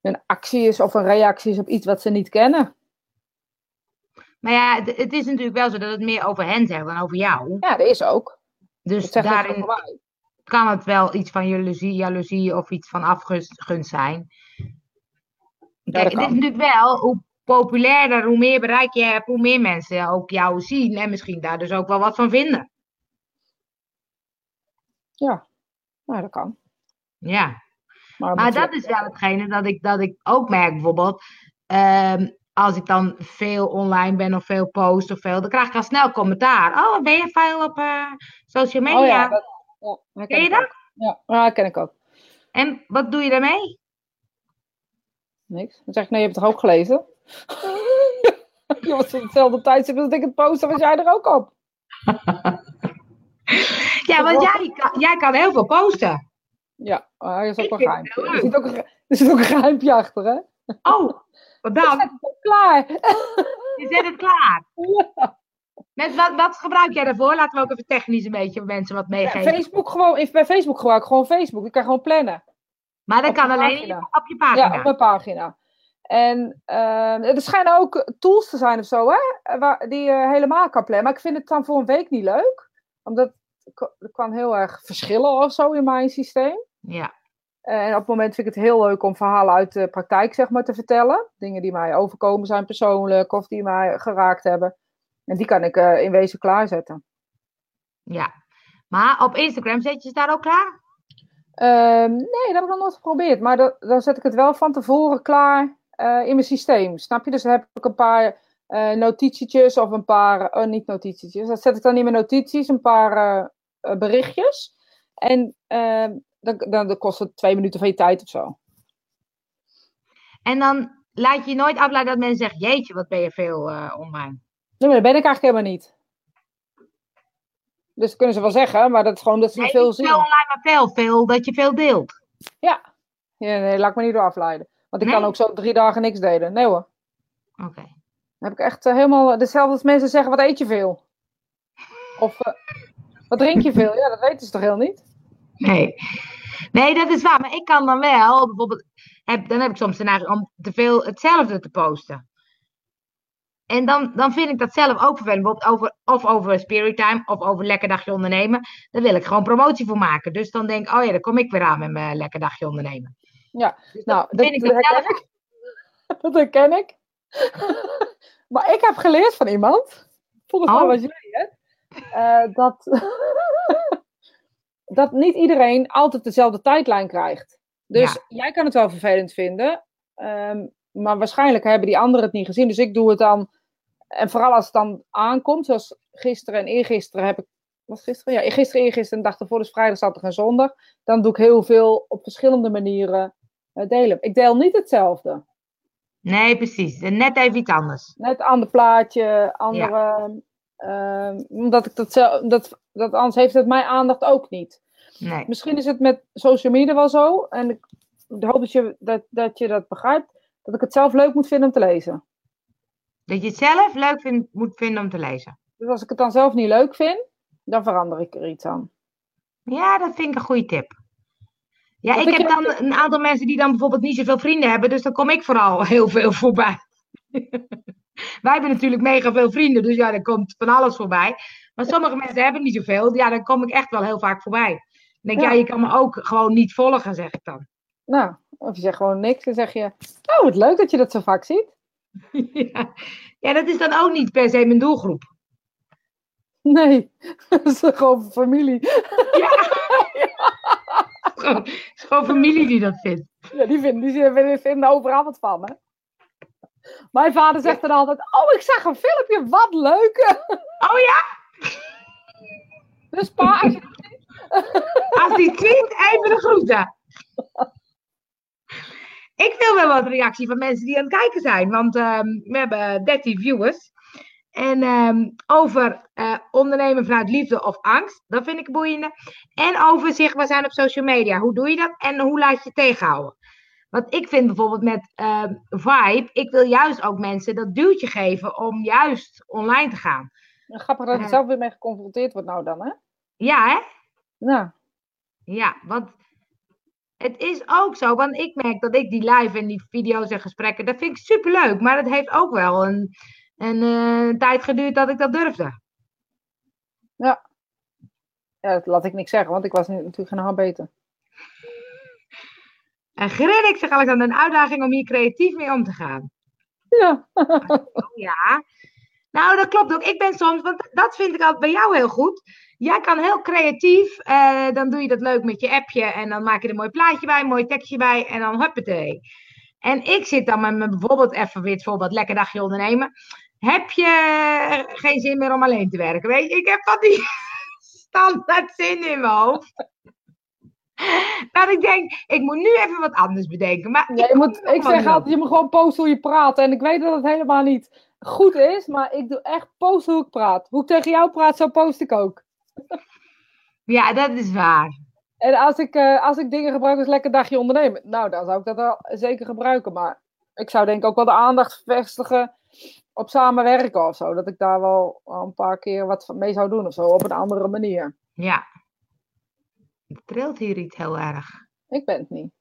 B: een actie is of een reactie is op iets wat ze niet kennen.
A: Maar ja, het, het is natuurlijk wel zo dat het meer over hen zegt dan over jou.
B: Ja, dat is ook.
A: Dus daarin kan het wel iets van jaloezie, jaloezie of iets van afgunst zijn. Kijk, het is natuurlijk wel, hoe populairder, hoe meer bereik je hebt, hoe meer mensen ook jou zien en misschien daar dus ook wel wat van vinden.
B: Ja, nou, dat kan.
A: Ja.
B: Maar,
A: Maar
B: moet je-
A: dat is wel hetgene dat ik, dat ik ook merk bijvoorbeeld. ehm, als ik dan veel online ben of veel post of veel, dan krijg ik al snel commentaar. Oh, ben je veel op eh, social media?
B: Oh ja, dat, ja,
A: Ken je
B: ik
A: dat?
B: ook. Ja, dat ken ik ook.
A: En wat doe je daarmee?
B: Niks. Dan zeg ik, nee, je hebt het toch ook gelezen? je was op hetzelfde tijdstip dat ik het posten, was jij er ook op?
A: Ja, want jij kan, jij kan heel veel posten.
B: Ja, er is ook een geheimpje. Er zit ook een, ge- er zit ook een geheimpje achter, hè?
A: Oh, wat
B: Dan het klaar.
A: Je zet het klaar.
B: Ja.
A: Met wat, wat gebruik jij daarvoor? Laten we ook even technisch een beetje mensen wat meegeven.
B: Facebook gewoon, bij Facebook gebruik ik gewoon Facebook. Ik kan gewoon plannen.
A: maar dat
B: op
A: kan alleen
B: pagina.
A: op je pagina.
B: Ja, op mijn pagina. En ehm, er schijnen ook tools te zijn of zo, hè? Waar, die je helemaal kan plannen. Maar ik vind het dan voor een week niet leuk. Omdat dat kan heel erg verschillen of zo in mijn systeem.
A: Ja.
B: En op het moment vind ik het heel leuk om verhalen uit de praktijk zeg maar, te vertellen. Dingen die mij overkomen zijn persoonlijk of die mij geraakt hebben. En die kan ik uh, in wezen klaarzetten.
A: Ja. Maar op Instagram zet je ze daar ook klaar?
B: Uh, nee, dat heb ik nog nooit geprobeerd. Maar dan, dan zet ik het wel van tevoren klaar uh, in mijn systeem. Snap je? Dus dan heb ik een paar uh, notitietjes of een paar, oh, niet notitietjes, dat zet ik dan in mijn notities, een paar uh, berichtjes. En dan, dan, dan, kost het twee minuten van je tijd of zo.
A: En dan laat je nooit afleiden dat mensen zeggen, jeetje, wat ben je veel online.
B: Nee, maar dat ben ik eigenlijk helemaal niet. Dus dat kunnen ze wel zeggen, maar dat is gewoon dat ze
A: nee,
B: veel zien.
A: Veel online, maar veel, veel, dat je veel deelt.
B: Ja. ja nee, laat me niet door afleiden. Want ik nee? kan ook zo drie dagen niks delen. Nee hoor.
A: Oké. Okay.
B: Dan heb ik echt uh, helemaal dezelfde als mensen zeggen, wat eet je veel? Of uh, wat drink je veel? Ja, dat weten ze toch heel niet?
A: Nee. Nee, dat is waar. Maar ik kan dan wel, bijvoorbeeld, heb, dan heb ik soms de neiging om te veel hetzelfde te posten. En dan, dan vind ik dat zelf ook vervelend. Bijvoorbeeld over, of over Spirit Time of over Lekker Dagje Ondernemen. Daar wil ik gewoon promotie voor maken. Dus dan denk ik, oh ja, dan kom ik weer aan met mijn Lekker Dagje Ondernemen.
B: Ja, dus nou, dat, vind ik dat, herken ik. dat herken ik. Maar ik heb geleerd van iemand, volgens mij oh. was jullie het, uh, dat, dat niet iedereen altijd dezelfde tijdlijn krijgt. Dus ja. jij kan het wel vervelend vinden, um, maar waarschijnlijk hebben die anderen het niet gezien. Dus ik doe het dan, en vooral als het dan aankomt, zoals gisteren en eergisteren heb ik, was gisteren? Ja, gisteren, eergisteren en dag ervoor, dus vrijdag, zaterdag en zondag. Dan doe ik heel veel op verschillende manieren uh, delen. Ik deel niet hetzelfde.
A: Nee, precies. Net even iets anders.
B: Net ander plaatje, andere. Ja. Uh, omdat ik dat, zelf, dat, dat anders heeft het mijn aandacht ook niet.
A: Nee.
B: Misschien is het met social media wel zo. En ik hoop dat je dat, dat je dat begrijpt. Dat ik het zelf leuk moet vinden om te lezen.
A: Dat je het zelf leuk vind, moet vinden om te lezen.
B: Dus als ik het dan zelf niet leuk vind, dan verander ik er iets aan.
A: Ja, dat vind ik een goede tip. Ja, ik heb dan een aantal mensen die dan bijvoorbeeld niet zoveel vrienden hebben, dus dan kom ik vooral heel veel voorbij. Wij hebben natuurlijk mega veel vrienden, dus ja, er komt van alles voorbij. Maar sommige mensen hebben niet zoveel, ja, dan kom ik echt wel heel vaak voorbij. Dan denk ja. ja, je kan me ook gewoon niet volgen, zeg ik dan.
B: Nou, of je zegt gewoon niks en zeg je, oh, wat leuk dat je dat zo vaak ziet.
A: ja. ja, dat is dan ook niet per se mijn doelgroep.
B: Nee, dat is gewoon familie.
A: Ja. Het is gewoon familie die dat vindt.
B: Ja, die vinden, die vinden overal wat van, hè? Mijn vader zegt dan altijd, oh, ik zag een filmpje, wat leuk.
A: Oh ja?
B: Dus pa, als, je...
A: als die tweet, even de groeten. Ik wil wel wat reactie van mensen die aan het kijken zijn, want um, we hebben 13 viewers. En um, over uh, ondernemen vanuit liefde of angst. Dat vind ik boeiende. En over zichtbaar zijn op social media. Hoe doe je dat en hoe laat je tegenhouden? Want ik vind bijvoorbeeld met uh, Vibe. Ik wil juist ook mensen dat duwtje geven om juist online te gaan.
B: Grappig dat je uh, zelf weer mee geconfronteerd wordt nou dan, hè?
A: Ja, hè?
B: Ja.
A: Ja, want het is ook zo. Want ik merk dat ik die live en die video's en gesprekken. Dat vind ik superleuk. Maar het heeft ook wel een en uh, een tijd geduurd dat ik dat durfde.
B: Ja. Ja, dat laat ik niks zeggen, want ik was natuurlijk geen haar beter.
A: En grin ik zeg aan een uitdaging om hier creatief mee om te gaan.
B: Ja.
A: ja. Nou, dat klopt ook. Ik ben soms, want dat vind ik altijd bij jou heel goed. Jij kan heel creatief, uh, dan doe je dat leuk met je appje en dan maak je er een mooi plaatje bij, een mooi tekstje bij en dan huppatee. En ik zit dan met me bijvoorbeeld even weer bijvoorbeeld lekker dagje ondernemen heb je geen zin meer om alleen te werken. Weet je, ik heb van die standaard zin in mijn hoofd. Dat ik denk, ik moet nu even wat anders bedenken. Maar
B: ik, moet, ik zeg altijd, je moet gewoon posten hoe je praat. En ik weet dat het helemaal niet goed is, maar ik doe echt posten hoe ik praat. Hoe ik tegen jou praat, zo post ik ook.
A: Ja, dat is waar.
B: En als ik, uh, als ik dingen gebruik als lekker dagje ondernemen, nou, dan zou ik dat wel zeker gebruiken. Maar ik zou denk ik ook wel de aandacht vestigen op samenwerken of zo. Dat ik daar wel een paar keer wat mee zou doen of zo, op een andere manier.
A: Ja. Het trilt hier iets heel erg.
B: Ik ben het niet.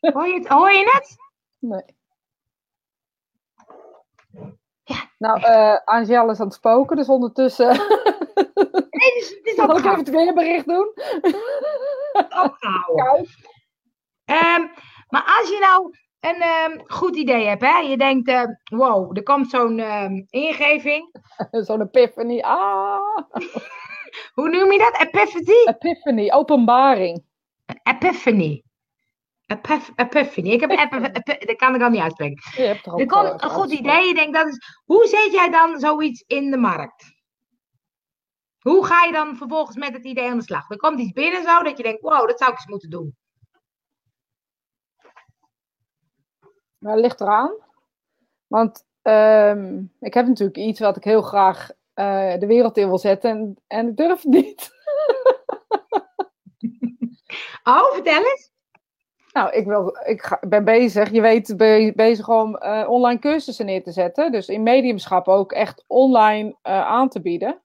A: Hoor je het? Hoor je het?
B: Nee. Ja. Nou, uh, Angel is aan het spoken, dus ondertussen.
A: nee, dus het is
B: ik even het weerbericht doen?
A: opgehouden. Ehm, maar als je nou een ehm, goed idee hebt, hè? je denkt, eh, wow, er komt zo'n ehm, ingeving.
B: Zo'n epiphany. Ah,
A: Hoe noem je dat? Epiphany?
B: epiphany, openbaring.
A: Epiphany. Epiph- Epiphany. Ik heb epi- dat kan ik al niet uitspreken.
B: Je hebt er
A: Er komt
B: wel
A: een goed idee. Je denkt, dat is, hoe zet jij dan zoiets in de markt? Hoe ga je dan vervolgens met het idee aan de slag? Er komt iets binnen zo dat je denkt, wow, dat zou ik eens moeten doen.
B: Nou, het ligt eraan. Want ehm, ik heb natuurlijk iets wat ik heel graag eh, de wereld in wil zetten. En, en ik durf het niet.
A: Oh, vertel eens.
B: Nou, ik, wil, ik ga- ben bezig. Je weet, be- bezig om eh, online cursussen neer te zetten. Dus in mediumschap ook echt online eh, aan te bieden.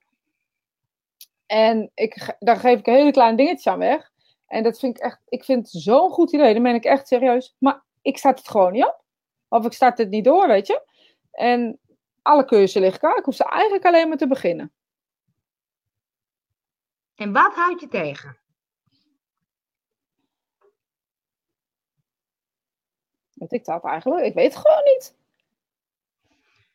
B: En ik, daar geef ik een hele kleine dingetjes aan weg. En dat vind ik echt, ik vind het zo'n goed idee. Dan ben ik echt serieus. Maar ik start het gewoon niet op. Of ik start het niet door, weet je. En alle cursussen liggen klaar. Ik hoef ze eigenlijk alleen maar te beginnen.
A: En wat houd je tegen?
B: Weet ik dat eigenlijk? Ik weet het gewoon niet.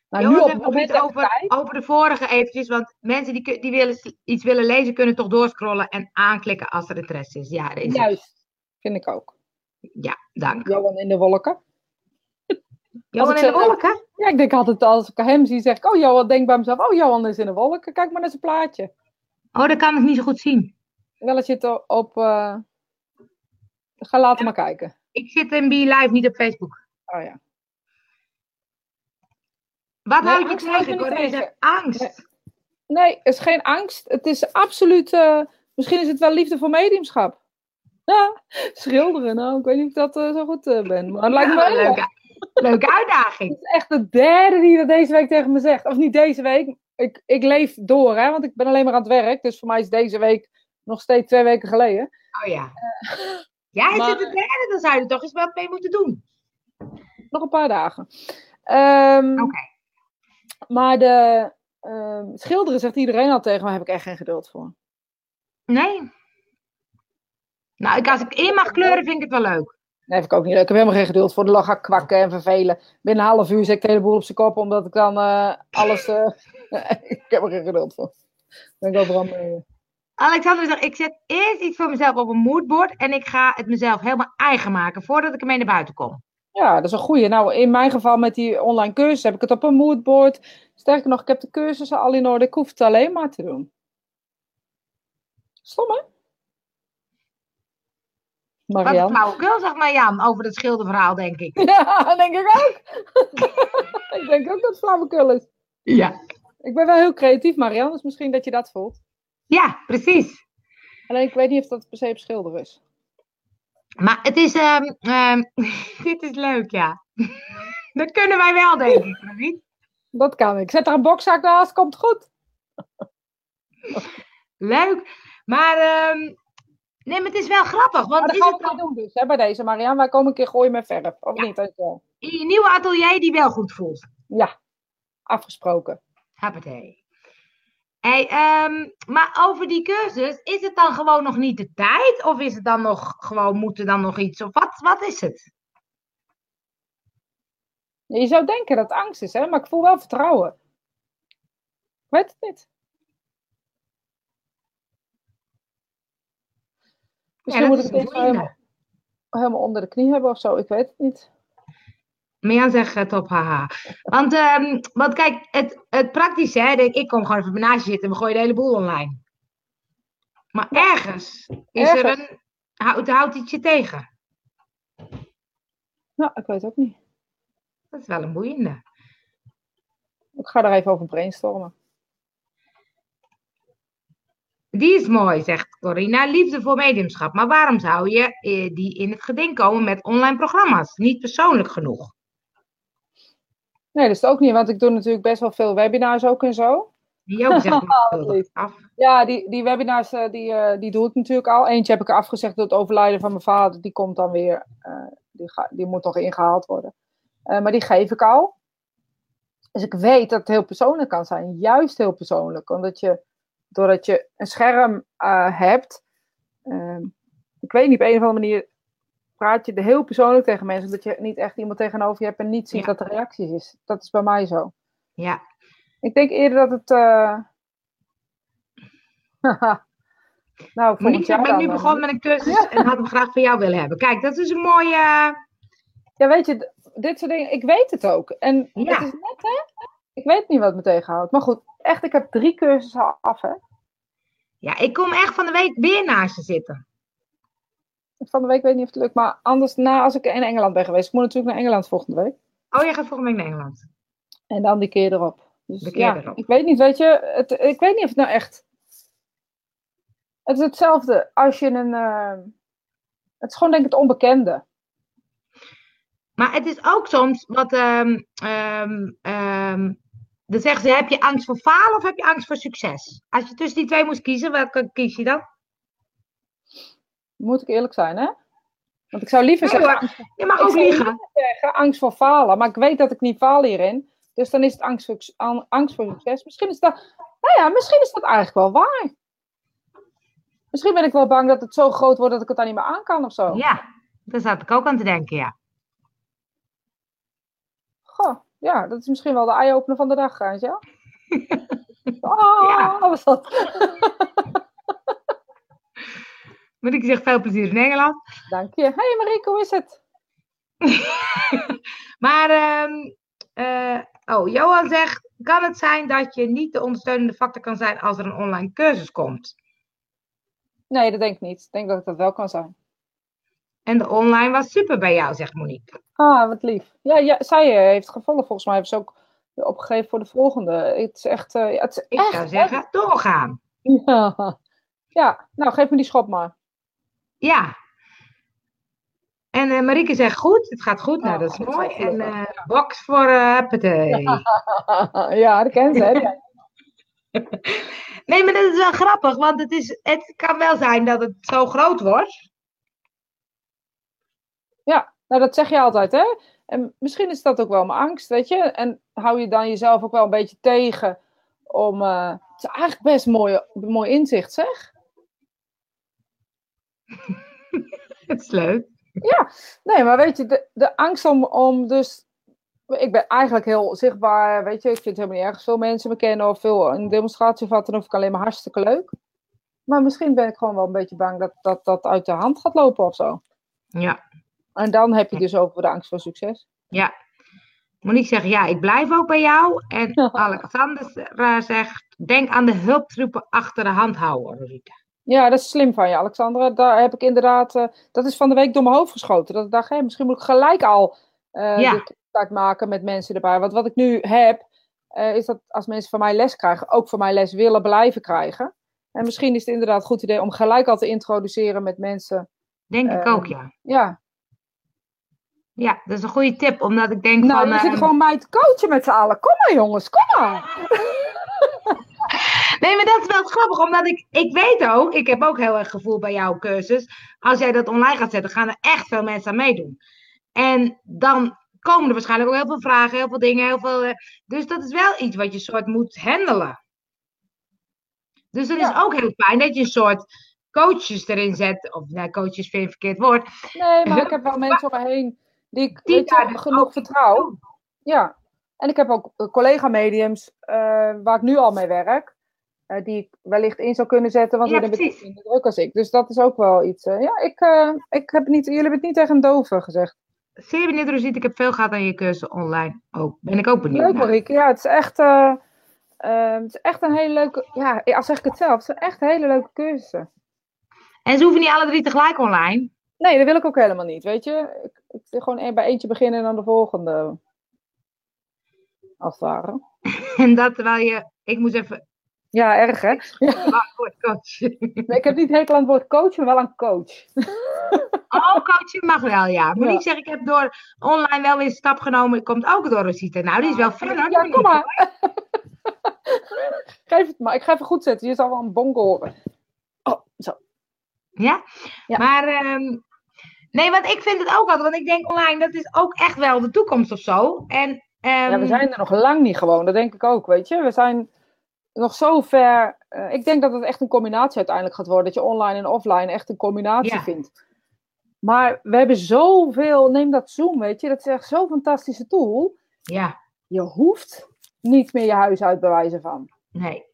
B: Nou, nu op
A: zegt
B: het
A: over,
B: tijd.
A: over de vorige eventjes, want mensen die, die willen, iets willen lezen, kunnen toch doorscrollen en aanklikken als er interesse is. Ja.
B: Juist, vind ik ook.
A: ja dank.
B: Johan in de wolken.
A: Johan
B: ik
A: in de wolken?
B: Ja, ik denk altijd als ik hem zie, zeg ik, oh Johan, denk bij mezelf, oh Johan is in de wolken. Kijk maar naar zijn plaatje.
A: Oh, dat kan ik niet zo goed zien.
B: Wel als je het op, eh, ga laten maar kijken.
A: Ik zit in Be Live, niet op Facebook.
B: Oh ja.
A: Wat
B: Nee,
A: houd je tegen,
B: tegen.
A: Angst.
B: Nee, het is geen angst. Het is absoluut, eh, misschien is het wel liefde voor mediumschap. Ja, schilderen, nou, ik weet niet of ik dat eh, zo goed ben. Maar het lijkt me
A: Ja,
B: leuk.
A: Leuke, uitdaging.
B: Het is echt de derde die dat deze week tegen me zegt. Of niet deze week. Ik, ik leef door, hè, want ik ben alleen maar aan het werk. Dus voor mij is deze week nog steeds twee weken geleden.
A: Oh ja. Ja, is
B: Maar-
A: het de derde? Dan zou je er toch eens wat mee moeten doen.
B: Nog een paar dagen. Ehm,
A: Oké.
B: Maar de ehm, schilderen zegt iedereen al tegen me, heb ik echt geen geduld voor.
A: Nee. Nou, ik, als ik in mag kleuren, vind ik het wel leuk.
B: Nee, heb ik ook niet leuk. Ik heb helemaal geen geduld voor. Dan ga ik kwakken en vervelen. Binnen een half uur zet ik de hele boel op zijn kop, omdat ik dan eh, alles... eh, ik heb er geen geduld voor. Ben ik overal mee.
A: Alexander zegt, ik zet eerst iets voor mezelf op een moodboard en ik ga het mezelf helemaal eigen maken voordat ik ermee naar buiten kom.
B: Ja, dat is een goeie. Nou, in mijn geval met die online cursus heb ik het op een moodboard. Sterker nog, ik heb de cursussen al in orde. Ik hoef het alleen maar te doen. Stom, hè?
A: Wat een
B: Marianne.
A: flauwekul, zegt Marjan, over het schilderverhaal, denk ik.
B: Ja, dat denk ik ook. ik denk ook dat het flauwekul is.
A: Ja.
B: Ik ben wel heel creatief, Marianne. Dus misschien dat je dat voelt.
A: Ja, precies.
B: Alleen ik weet niet of dat per se op schilder is.
A: Maar het is, ehm, ehm, dit is leuk, ja. Dat kunnen wij wel, denk ik. niet?
B: Dat kan ik. Zet er een bokzak naast, komt goed.
A: Leuk. Maar, ehm, nee, maar het is wel grappig. Want
B: dat
A: is
B: gaan
A: het
B: we doen dus, hè, bij deze. Marianne, wij komen een keer gooien met verf. Of
A: Ja.
B: niet? Dat
A: je nieuwe atelier die wel goed voelt?
B: Ja, afgesproken.
A: Happatee. Hey, ehm, maar over die cursus, is het dan gewoon nog niet de tijd? Of is het dan nog gewoon, moet er dan nog iets? Of wat, wat is het?
B: Je zou denken dat het angst is, hè? maar ik voel wel vertrouwen. Ik weet het niet. Misschien
A: dat
B: moet ik het helemaal, helemaal onder de knie hebben of zo. Ik weet het niet.
A: Mirjam zegt het op haha. Want, ehm, want kijk, het, het praktische, hè, denk, ik kom gewoon even naast je zitten en we gooien de hele boel online. Maar ergens is er een, houdt, houdt iets je tegen.
B: Nou, ik weet het ook niet.
A: Dat is wel een boeiende.
B: Ik ga er even over brainstormen.
A: Die is mooi, zegt Corina. Liefde voor mediumschap. Maar waarom zou je eh, die in het geding komen met online programma's? Niet persoonlijk genoeg.
B: Nee, dat is het ook niet, want ik doe natuurlijk best wel veel webinars ook en zo.
A: Die ook
B: lief.
A: af.
B: Ja, die, die webinars eh, die, eh, die doe ik natuurlijk al. Eentje heb ik afgezegd door het overlijden van mijn vader. Die komt dan weer, die, ga, die moet nog ingehaald worden. Maar die geef ik al. Dus ik weet dat het heel persoonlijk kan zijn. Juist heel persoonlijk. Omdat je doordat je een scherm eh, hebt, ehm, ik weet niet, op een of andere manier praat je er heel persoonlijk tegen mensen, dat je niet echt iemand tegenover je hebt en niet ziet
A: Ja.
B: wat de reacties is. Dat is bij mij zo.
A: Ja,
B: Ik denk eerder dat het. eh, nou,
A: Monique
B: jaar
A: ben nu
B: eh,
A: begonnen met een cursus en had hem graag van jou willen hebben. Kijk, dat is een mooie...
B: Ja, weet je, dit soort dingen, ik weet het ook. En
A: Ja.
B: het is net, hè? Ik weet niet wat me tegenhoudt. Maar goed, echt, ik heb drie cursussen af, hè?
A: Ja, ik kom echt van de week weer naast je zitten.
B: Van de week weet ik niet of het lukt, maar anders na als ik in Engeland ben geweest. Ik moet natuurlijk naar Engeland volgende week.
A: Oh, jij gaat volgende week naar Engeland.
B: En dan die keer erop. Dus
A: De keer
B: ja,
A: erop.
B: ik weet niet, weet je, het, ik weet niet of het nou echt. Het is hetzelfde als je een. eh, het is gewoon denk ik het onbekende.
A: Maar het is ook soms wat... ehm ehm ehm dan zeggen ze, heb je angst voor falen of heb je angst voor succes? Als je tussen die twee moest kiezen, welke kies je dan?
B: Moet ik eerlijk zijn, hè? Want ik zou liever
A: Nee,
B: zeggen,
A: hoor. Je mag
B: Ik
A: ook liegen.
B: zeggen angst voor falen, maar ik weet dat ik niet faal hierin. Dus dan is het angst voor, an- angst voor succes. Misschien is dat, nou ja, misschien is dat eigenlijk wel waar. Misschien ben ik wel bang dat het zo groot wordt dat ik het dan niet meer aan kan of zo.
A: Ja, daar zat ik ook aan te denken, ja.
B: Ja, dat is misschien wel de eye-opener van de dag, weet je wel? Oh,
A: Ja.
B: wat was dat?
A: Maar ik zeg veel plezier in Engeland.
B: Dank je. Hey Marieke, hoe is het?
A: Maar, ehm, eh, oh, Johan zegt, kan het zijn dat je niet de ondersteunende factor kan zijn als er een online cursus komt?
B: Nee, dat denk ik niet. Ik denk dat het dat wel kan zijn.
A: En de online was super bij jou, zegt Monique.
B: Ah, wat lief. Ja, ja zij eh, heeft gevolgd. Volgens mij heeft ze ook opgegeven voor de volgende. Het is echt... eh, het is
A: Ik
B: echt,
A: zou zeggen, doorgaan.
B: Ja. ja, nou geef me die schop maar.
A: Ja. En eh, Marieke zegt goed, het gaat goed. Nou,
B: Oh,
A: dat is mooi. En eh, box voor uh, huppatee.
B: ja, dat kent ze. hè?
A: Nee, maar dat is wel grappig, want het, is, het kan wel zijn dat het zo groot wordt.
B: Ja, nou dat zeg je altijd, hè? En misschien is dat ook wel mijn angst, weet je? En hou je dan jezelf ook wel een beetje tegen om... eh, het is eigenlijk best mooi, mooi inzicht, zeg.
A: Het is leuk.
B: Nee, maar weet je, de, de angst om, om dus... Ik ben eigenlijk heel zichtbaar, weet je. Ik vind het helemaal niet erg veel mensen me kennen of veel een demonstratie of wat dan ik alleen maar hartstikke leuk. Maar misschien ben ik gewoon wel een beetje bang dat dat, dat uit de hand gaat lopen of zo.
A: Ja,
B: En dan heb je dus over de angst voor succes.
A: ja. Monique zegt, ja, ik blijf ook bij jou. En Alexander zegt, denk aan de hulptroepen achter de hand houden, Rosita.
B: Ja, dat is slim van je, Alexandra. Daar heb ik inderdaad, eh, dat is van de week door mijn hoofd geschoten. Dat ik dacht, misschien moet ik gelijk al eh
A: Ja.
B: contact maken met mensen erbij. Want wat ik nu heb, eh, is dat als mensen van mij les krijgen, ook van mij les willen blijven krijgen. En misschien is het inderdaad een goed idee om gelijk al te introduceren met mensen.
A: Denk ik ook, ja.
B: Ja,
A: Ja, dat is een goede tip, omdat ik denk
B: nou,
A: van...
B: we
A: ehm,
B: zitten gewoon mij te coachen met z'n allen. Kom maar jongens, kom maar.
A: Nee, maar dat is wel grappig, omdat ik, ik weet ook, ik heb ook heel erg gevoel bij jouw cursus. Als jij dat online gaat zetten, gaan er echt veel mensen aan meedoen. En dan komen er waarschijnlijk ook heel veel vragen, heel veel dingen, heel veel. eh, dus dat is wel iets wat je soort moet handelen. Dus het
B: Ja.
A: is ook heel fijn dat je een soort coaches erin zet. Of nee, coaches vind ik een verkeerd woord.
B: Nee, maar ik heb wel mensen om me heen die ik
A: Die
B: weet je,
A: daar dus
B: genoeg vertrouw. Ja, en ik heb ook eh, collega-mediums eh, waar ik nu al mee werk, eh, die ik wellicht in zou kunnen zetten, want
A: Ja,
B: die hebben het minder druk als ik. Dus dat is ook wel iets. ja, ik, ik heb niet, jullie hebben het niet tegen een dove gezegd.
A: Zeer benieuwd, Rosita. Ik heb veel gehad aan je cursus online. Ook. Ben ik ook benieuwd
B: Leuk,
A: naar.
B: Marieke. Ja, het is echt, het is echt een hele leuke, ja, al zeg ik het zelf, het zijn echt hele leuke cursussen.
A: En ze hoeven niet alle drie tegelijk online.
B: Nee, dat wil ik ook helemaal niet, weet je. Ik, gewoon één bij eentje beginnen en dan de volgende. Als het ware.
A: En dat terwijl je. Ik moest even.
B: Ja, erg hè?
A: Coach.
B: Nee, ik heb niet hekel aan het woord coach, maar wel aan coach.
A: Oh, coaching mag wel, ja. Moet
B: Ja.
A: niet zeggen, ik heb door online wel weer een stap genomen. Komt ook door Rosita. Nou, die is wel hoor.
B: Ja, kom maar. Geef het maar. Ik ga even goed zetten. Je zal wel een bonk horen. Oh, zo.
A: Ja?
B: Ja.
A: Maar, ehm, nee, want ik vind het ook altijd. Want ik denk online, dat is ook echt wel de toekomst of zo. En, ehm,
B: Ja, we zijn er nog lang niet gewoon. Dat denk ik ook, weet je. We zijn... nog zo ver. eh, ik denk dat het echt een combinatie uiteindelijk gaat worden. Dat je online en offline echt een combinatie
A: Ja.
B: vindt. Maar we hebben zoveel. Neem dat Zoom, weet je. Dat is echt zo'n fantastische tool.
A: Ja,
B: Je hoeft niet meer je huis uit bewijzen van.
A: nee.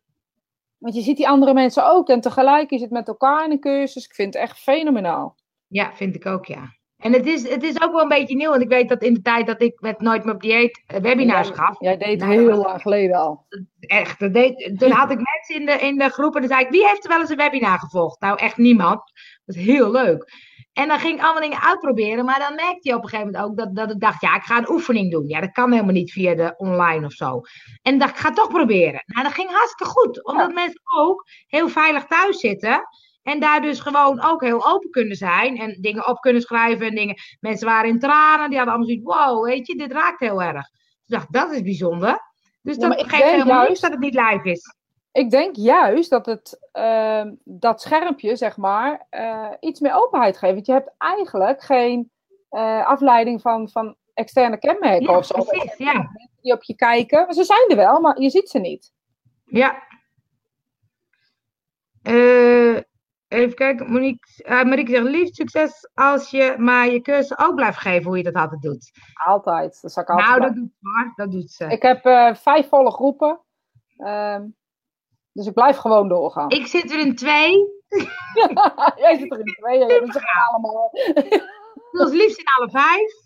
B: Want je ziet die andere mensen ook. En tegelijk is het met elkaar in een cursus. Ik vind het echt fenomenaal.
A: Ja, vind ik ook, ja. En het is, het is ook wel een beetje nieuw. Want ik weet dat in de tijd dat ik met Nooit meer op dieet eh, webinars gaf.
B: Jij deed
A: Nou,
B: heel lang geleden al.
A: Echt, dat deed, toen had ik mensen in de, in de groep en dan zei ik, wie heeft er wel eens een webinar gevolgd? Nou, echt niemand. Dat is heel leuk. En dan ging ik allemaal dingen uitproberen, maar dan merkte je op een gegeven moment ook dat, dat ik dacht, ja, ik ga een oefening doen. Ja, dat kan helemaal niet via de online of zo. En dacht, ik ga het toch proberen. Nou, dat ging hartstikke goed, omdat mensen ook heel veilig thuis zitten. En daar dus gewoon ook heel open kunnen zijn. En dingen op kunnen schrijven. En dingen. Mensen waren in tranen. Die hadden allemaal zoiets. Wow, weet je, dit raakt heel erg. Ik dacht, dat is bijzonder. Dus
B: Ja,
A: dat geeft helemaal
B: juist-
A: niks dat het niet live is.
B: Ik denk juist dat het, ehm, dat schermpje, zeg maar, eh, iets meer openheid geeft. Want je hebt eigenlijk geen eh, afleiding van, van externe kenmerken
A: Ja,
B: of zo.
A: precies. Ja.
B: Die op je kijken. Maar ze zijn er wel, maar je ziet ze niet.
A: ja. Even kijken. Monique, eh, Marieke zegt, lief succes als je maar je cursus ook blijft geven hoe je dat altijd doet.
B: Altijd. Dat zal ik altijd
A: Nou, dat doet ze. Dat doet ze.
B: Ik heb eh, vijf volle groepen. Ehm, dus ik blijf gewoon doorgaan.
A: Ik zit er in twee.
B: Jij zit er in tweeën. Dat zeggen allemaal.
A: Het liefst in alle vijf.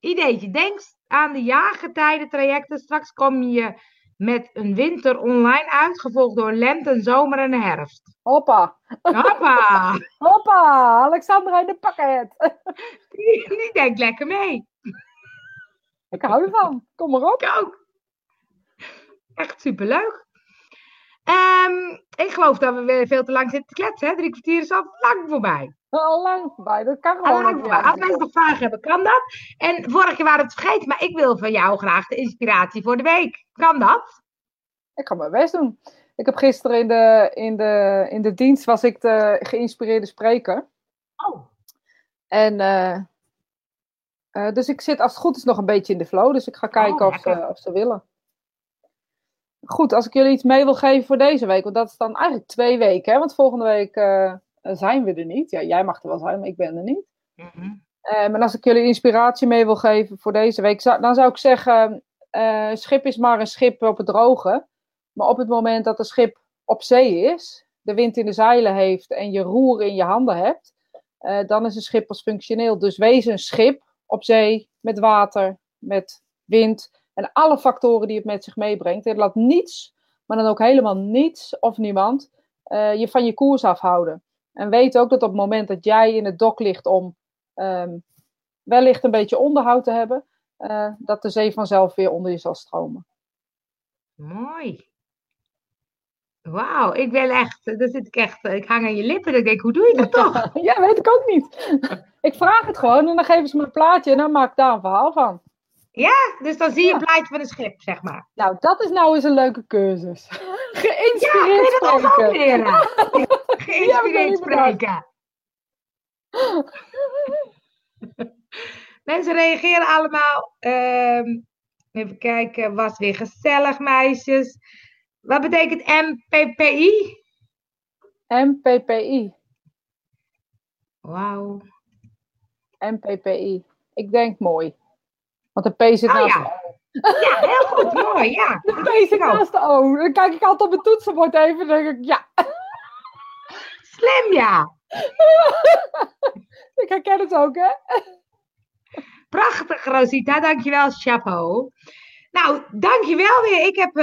A: Ideetje. Denk aan de jaargetijdentrajecten. Straks kom je met een winter online uit, gevolgd door lente, zomer en herfst.
B: Hoppa.
A: Hoppa!
B: Hoppa. Alexandra in de pakket.
A: Die, die denkt lekker mee.
B: Ik hou ervan. Kom maar op.
A: Ik ook. Echt superleuk. Ehm, ik geloof dat we weer veel te lang zitten te kletsen. Hè? Drie kwartier is al lang voorbij.
B: Al lang voorbij. Dat kan
A: Al
B: gewoon.
A: lang
B: niet
A: voorbij. Als mensen nog vragen hebben, kan dat. En vorige keer waren we het vergeten, maar ik wil van jou graag de inspiratie voor de week. Kan dat?
B: Ik ga mijn best doen. Ik heb gisteren in de, in de, in de dienst was ik de geïnspireerde spreker.
A: Oh.
B: En eh, eh, dus ik zit als het goed is nog een beetje in de flow. Dus ik ga kijken of, ze, of ze willen. Goed, als ik jullie iets mee wil geven voor deze week. Want dat is dan eigenlijk twee weken. Hè? Want volgende week eh, zijn we er niet. Ja, jij mag er wel zijn, maar ik ben er niet.
A: Mhm.
B: Eh, maar als ik jullie inspiratie mee wil geven voor deze week, zou- dan zou ik zeggen: eh, schip is maar een schip op het droge. Maar op het moment dat een schip op zee is, de wind in de zeilen heeft en je roer in je handen hebt, dan is een schip pas functioneel. Dus wees een schip op zee met water, met wind en alle factoren die het met zich meebrengt. En laat niets, maar dan ook helemaal niets of niemand, eh, je van je koers afhouden. En weet ook dat op het moment dat jij in het dok ligt om ehm, wellicht een beetje onderhoud te hebben, eh, dat de zee vanzelf weer onder je zal stromen.
A: Mooi. Wauw, ik ben echt, daar zit ik echt, ik hang aan je lippen. Ik denk, hoe doe je dat toch?
B: ja, weet ik ook niet. ik vraag het gewoon en dan geven ze me een plaatje en dan maak ik daar een verhaal van.
A: Dus dan zie je
B: Ja.
A: een plaatje van een schip, zeg maar.
B: Nou, dat is nou eens een leuke cursus.
A: Ja,
B: Geïnspireerd
A: dat
B: spreken.
A: leren? Geïnspireerd spreken. Mensen reageren allemaal. Ehm, even kijken, was weer gezellig, meisjes. Wat betekent MPPI?
B: MPPI.
A: Wauw.
B: MPPI. Ik denk mooi. Want de P zit
A: Oh,
B: naast
A: ja.
B: de O.
A: Ja, heel goed, mooi, ja.
B: De P zit naast de O. Dan kijk ik altijd op mijn toetsenbord even en denk ik, ja,
A: Slim, ja.
B: ik herken het ook, hè?
A: Prachtig, Rosita. Dankjewel, chapeau. Nou, dankjewel weer. Ik heb,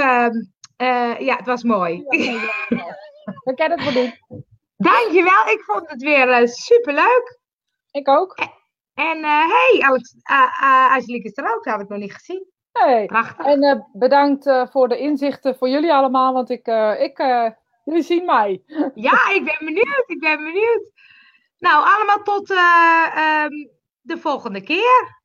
A: eh, ja, het was mooi.
B: Ik herken het wel niet.
A: Dankjewel. Ik vond het weer eh, superleuk.
B: Ik ook.
A: En eh hey, Alex, Angelique is er ook. Dat had ik nog niet gezien.
B: Hey.
A: Prachtig.
B: En eh, bedankt eh, voor de inzichten voor jullie allemaal, want ik, ik, jullie zien mij.
A: Ja, ik ben benieuwd. Ik ben benieuwd. Nou, allemaal tot eh, ehm, de volgende keer.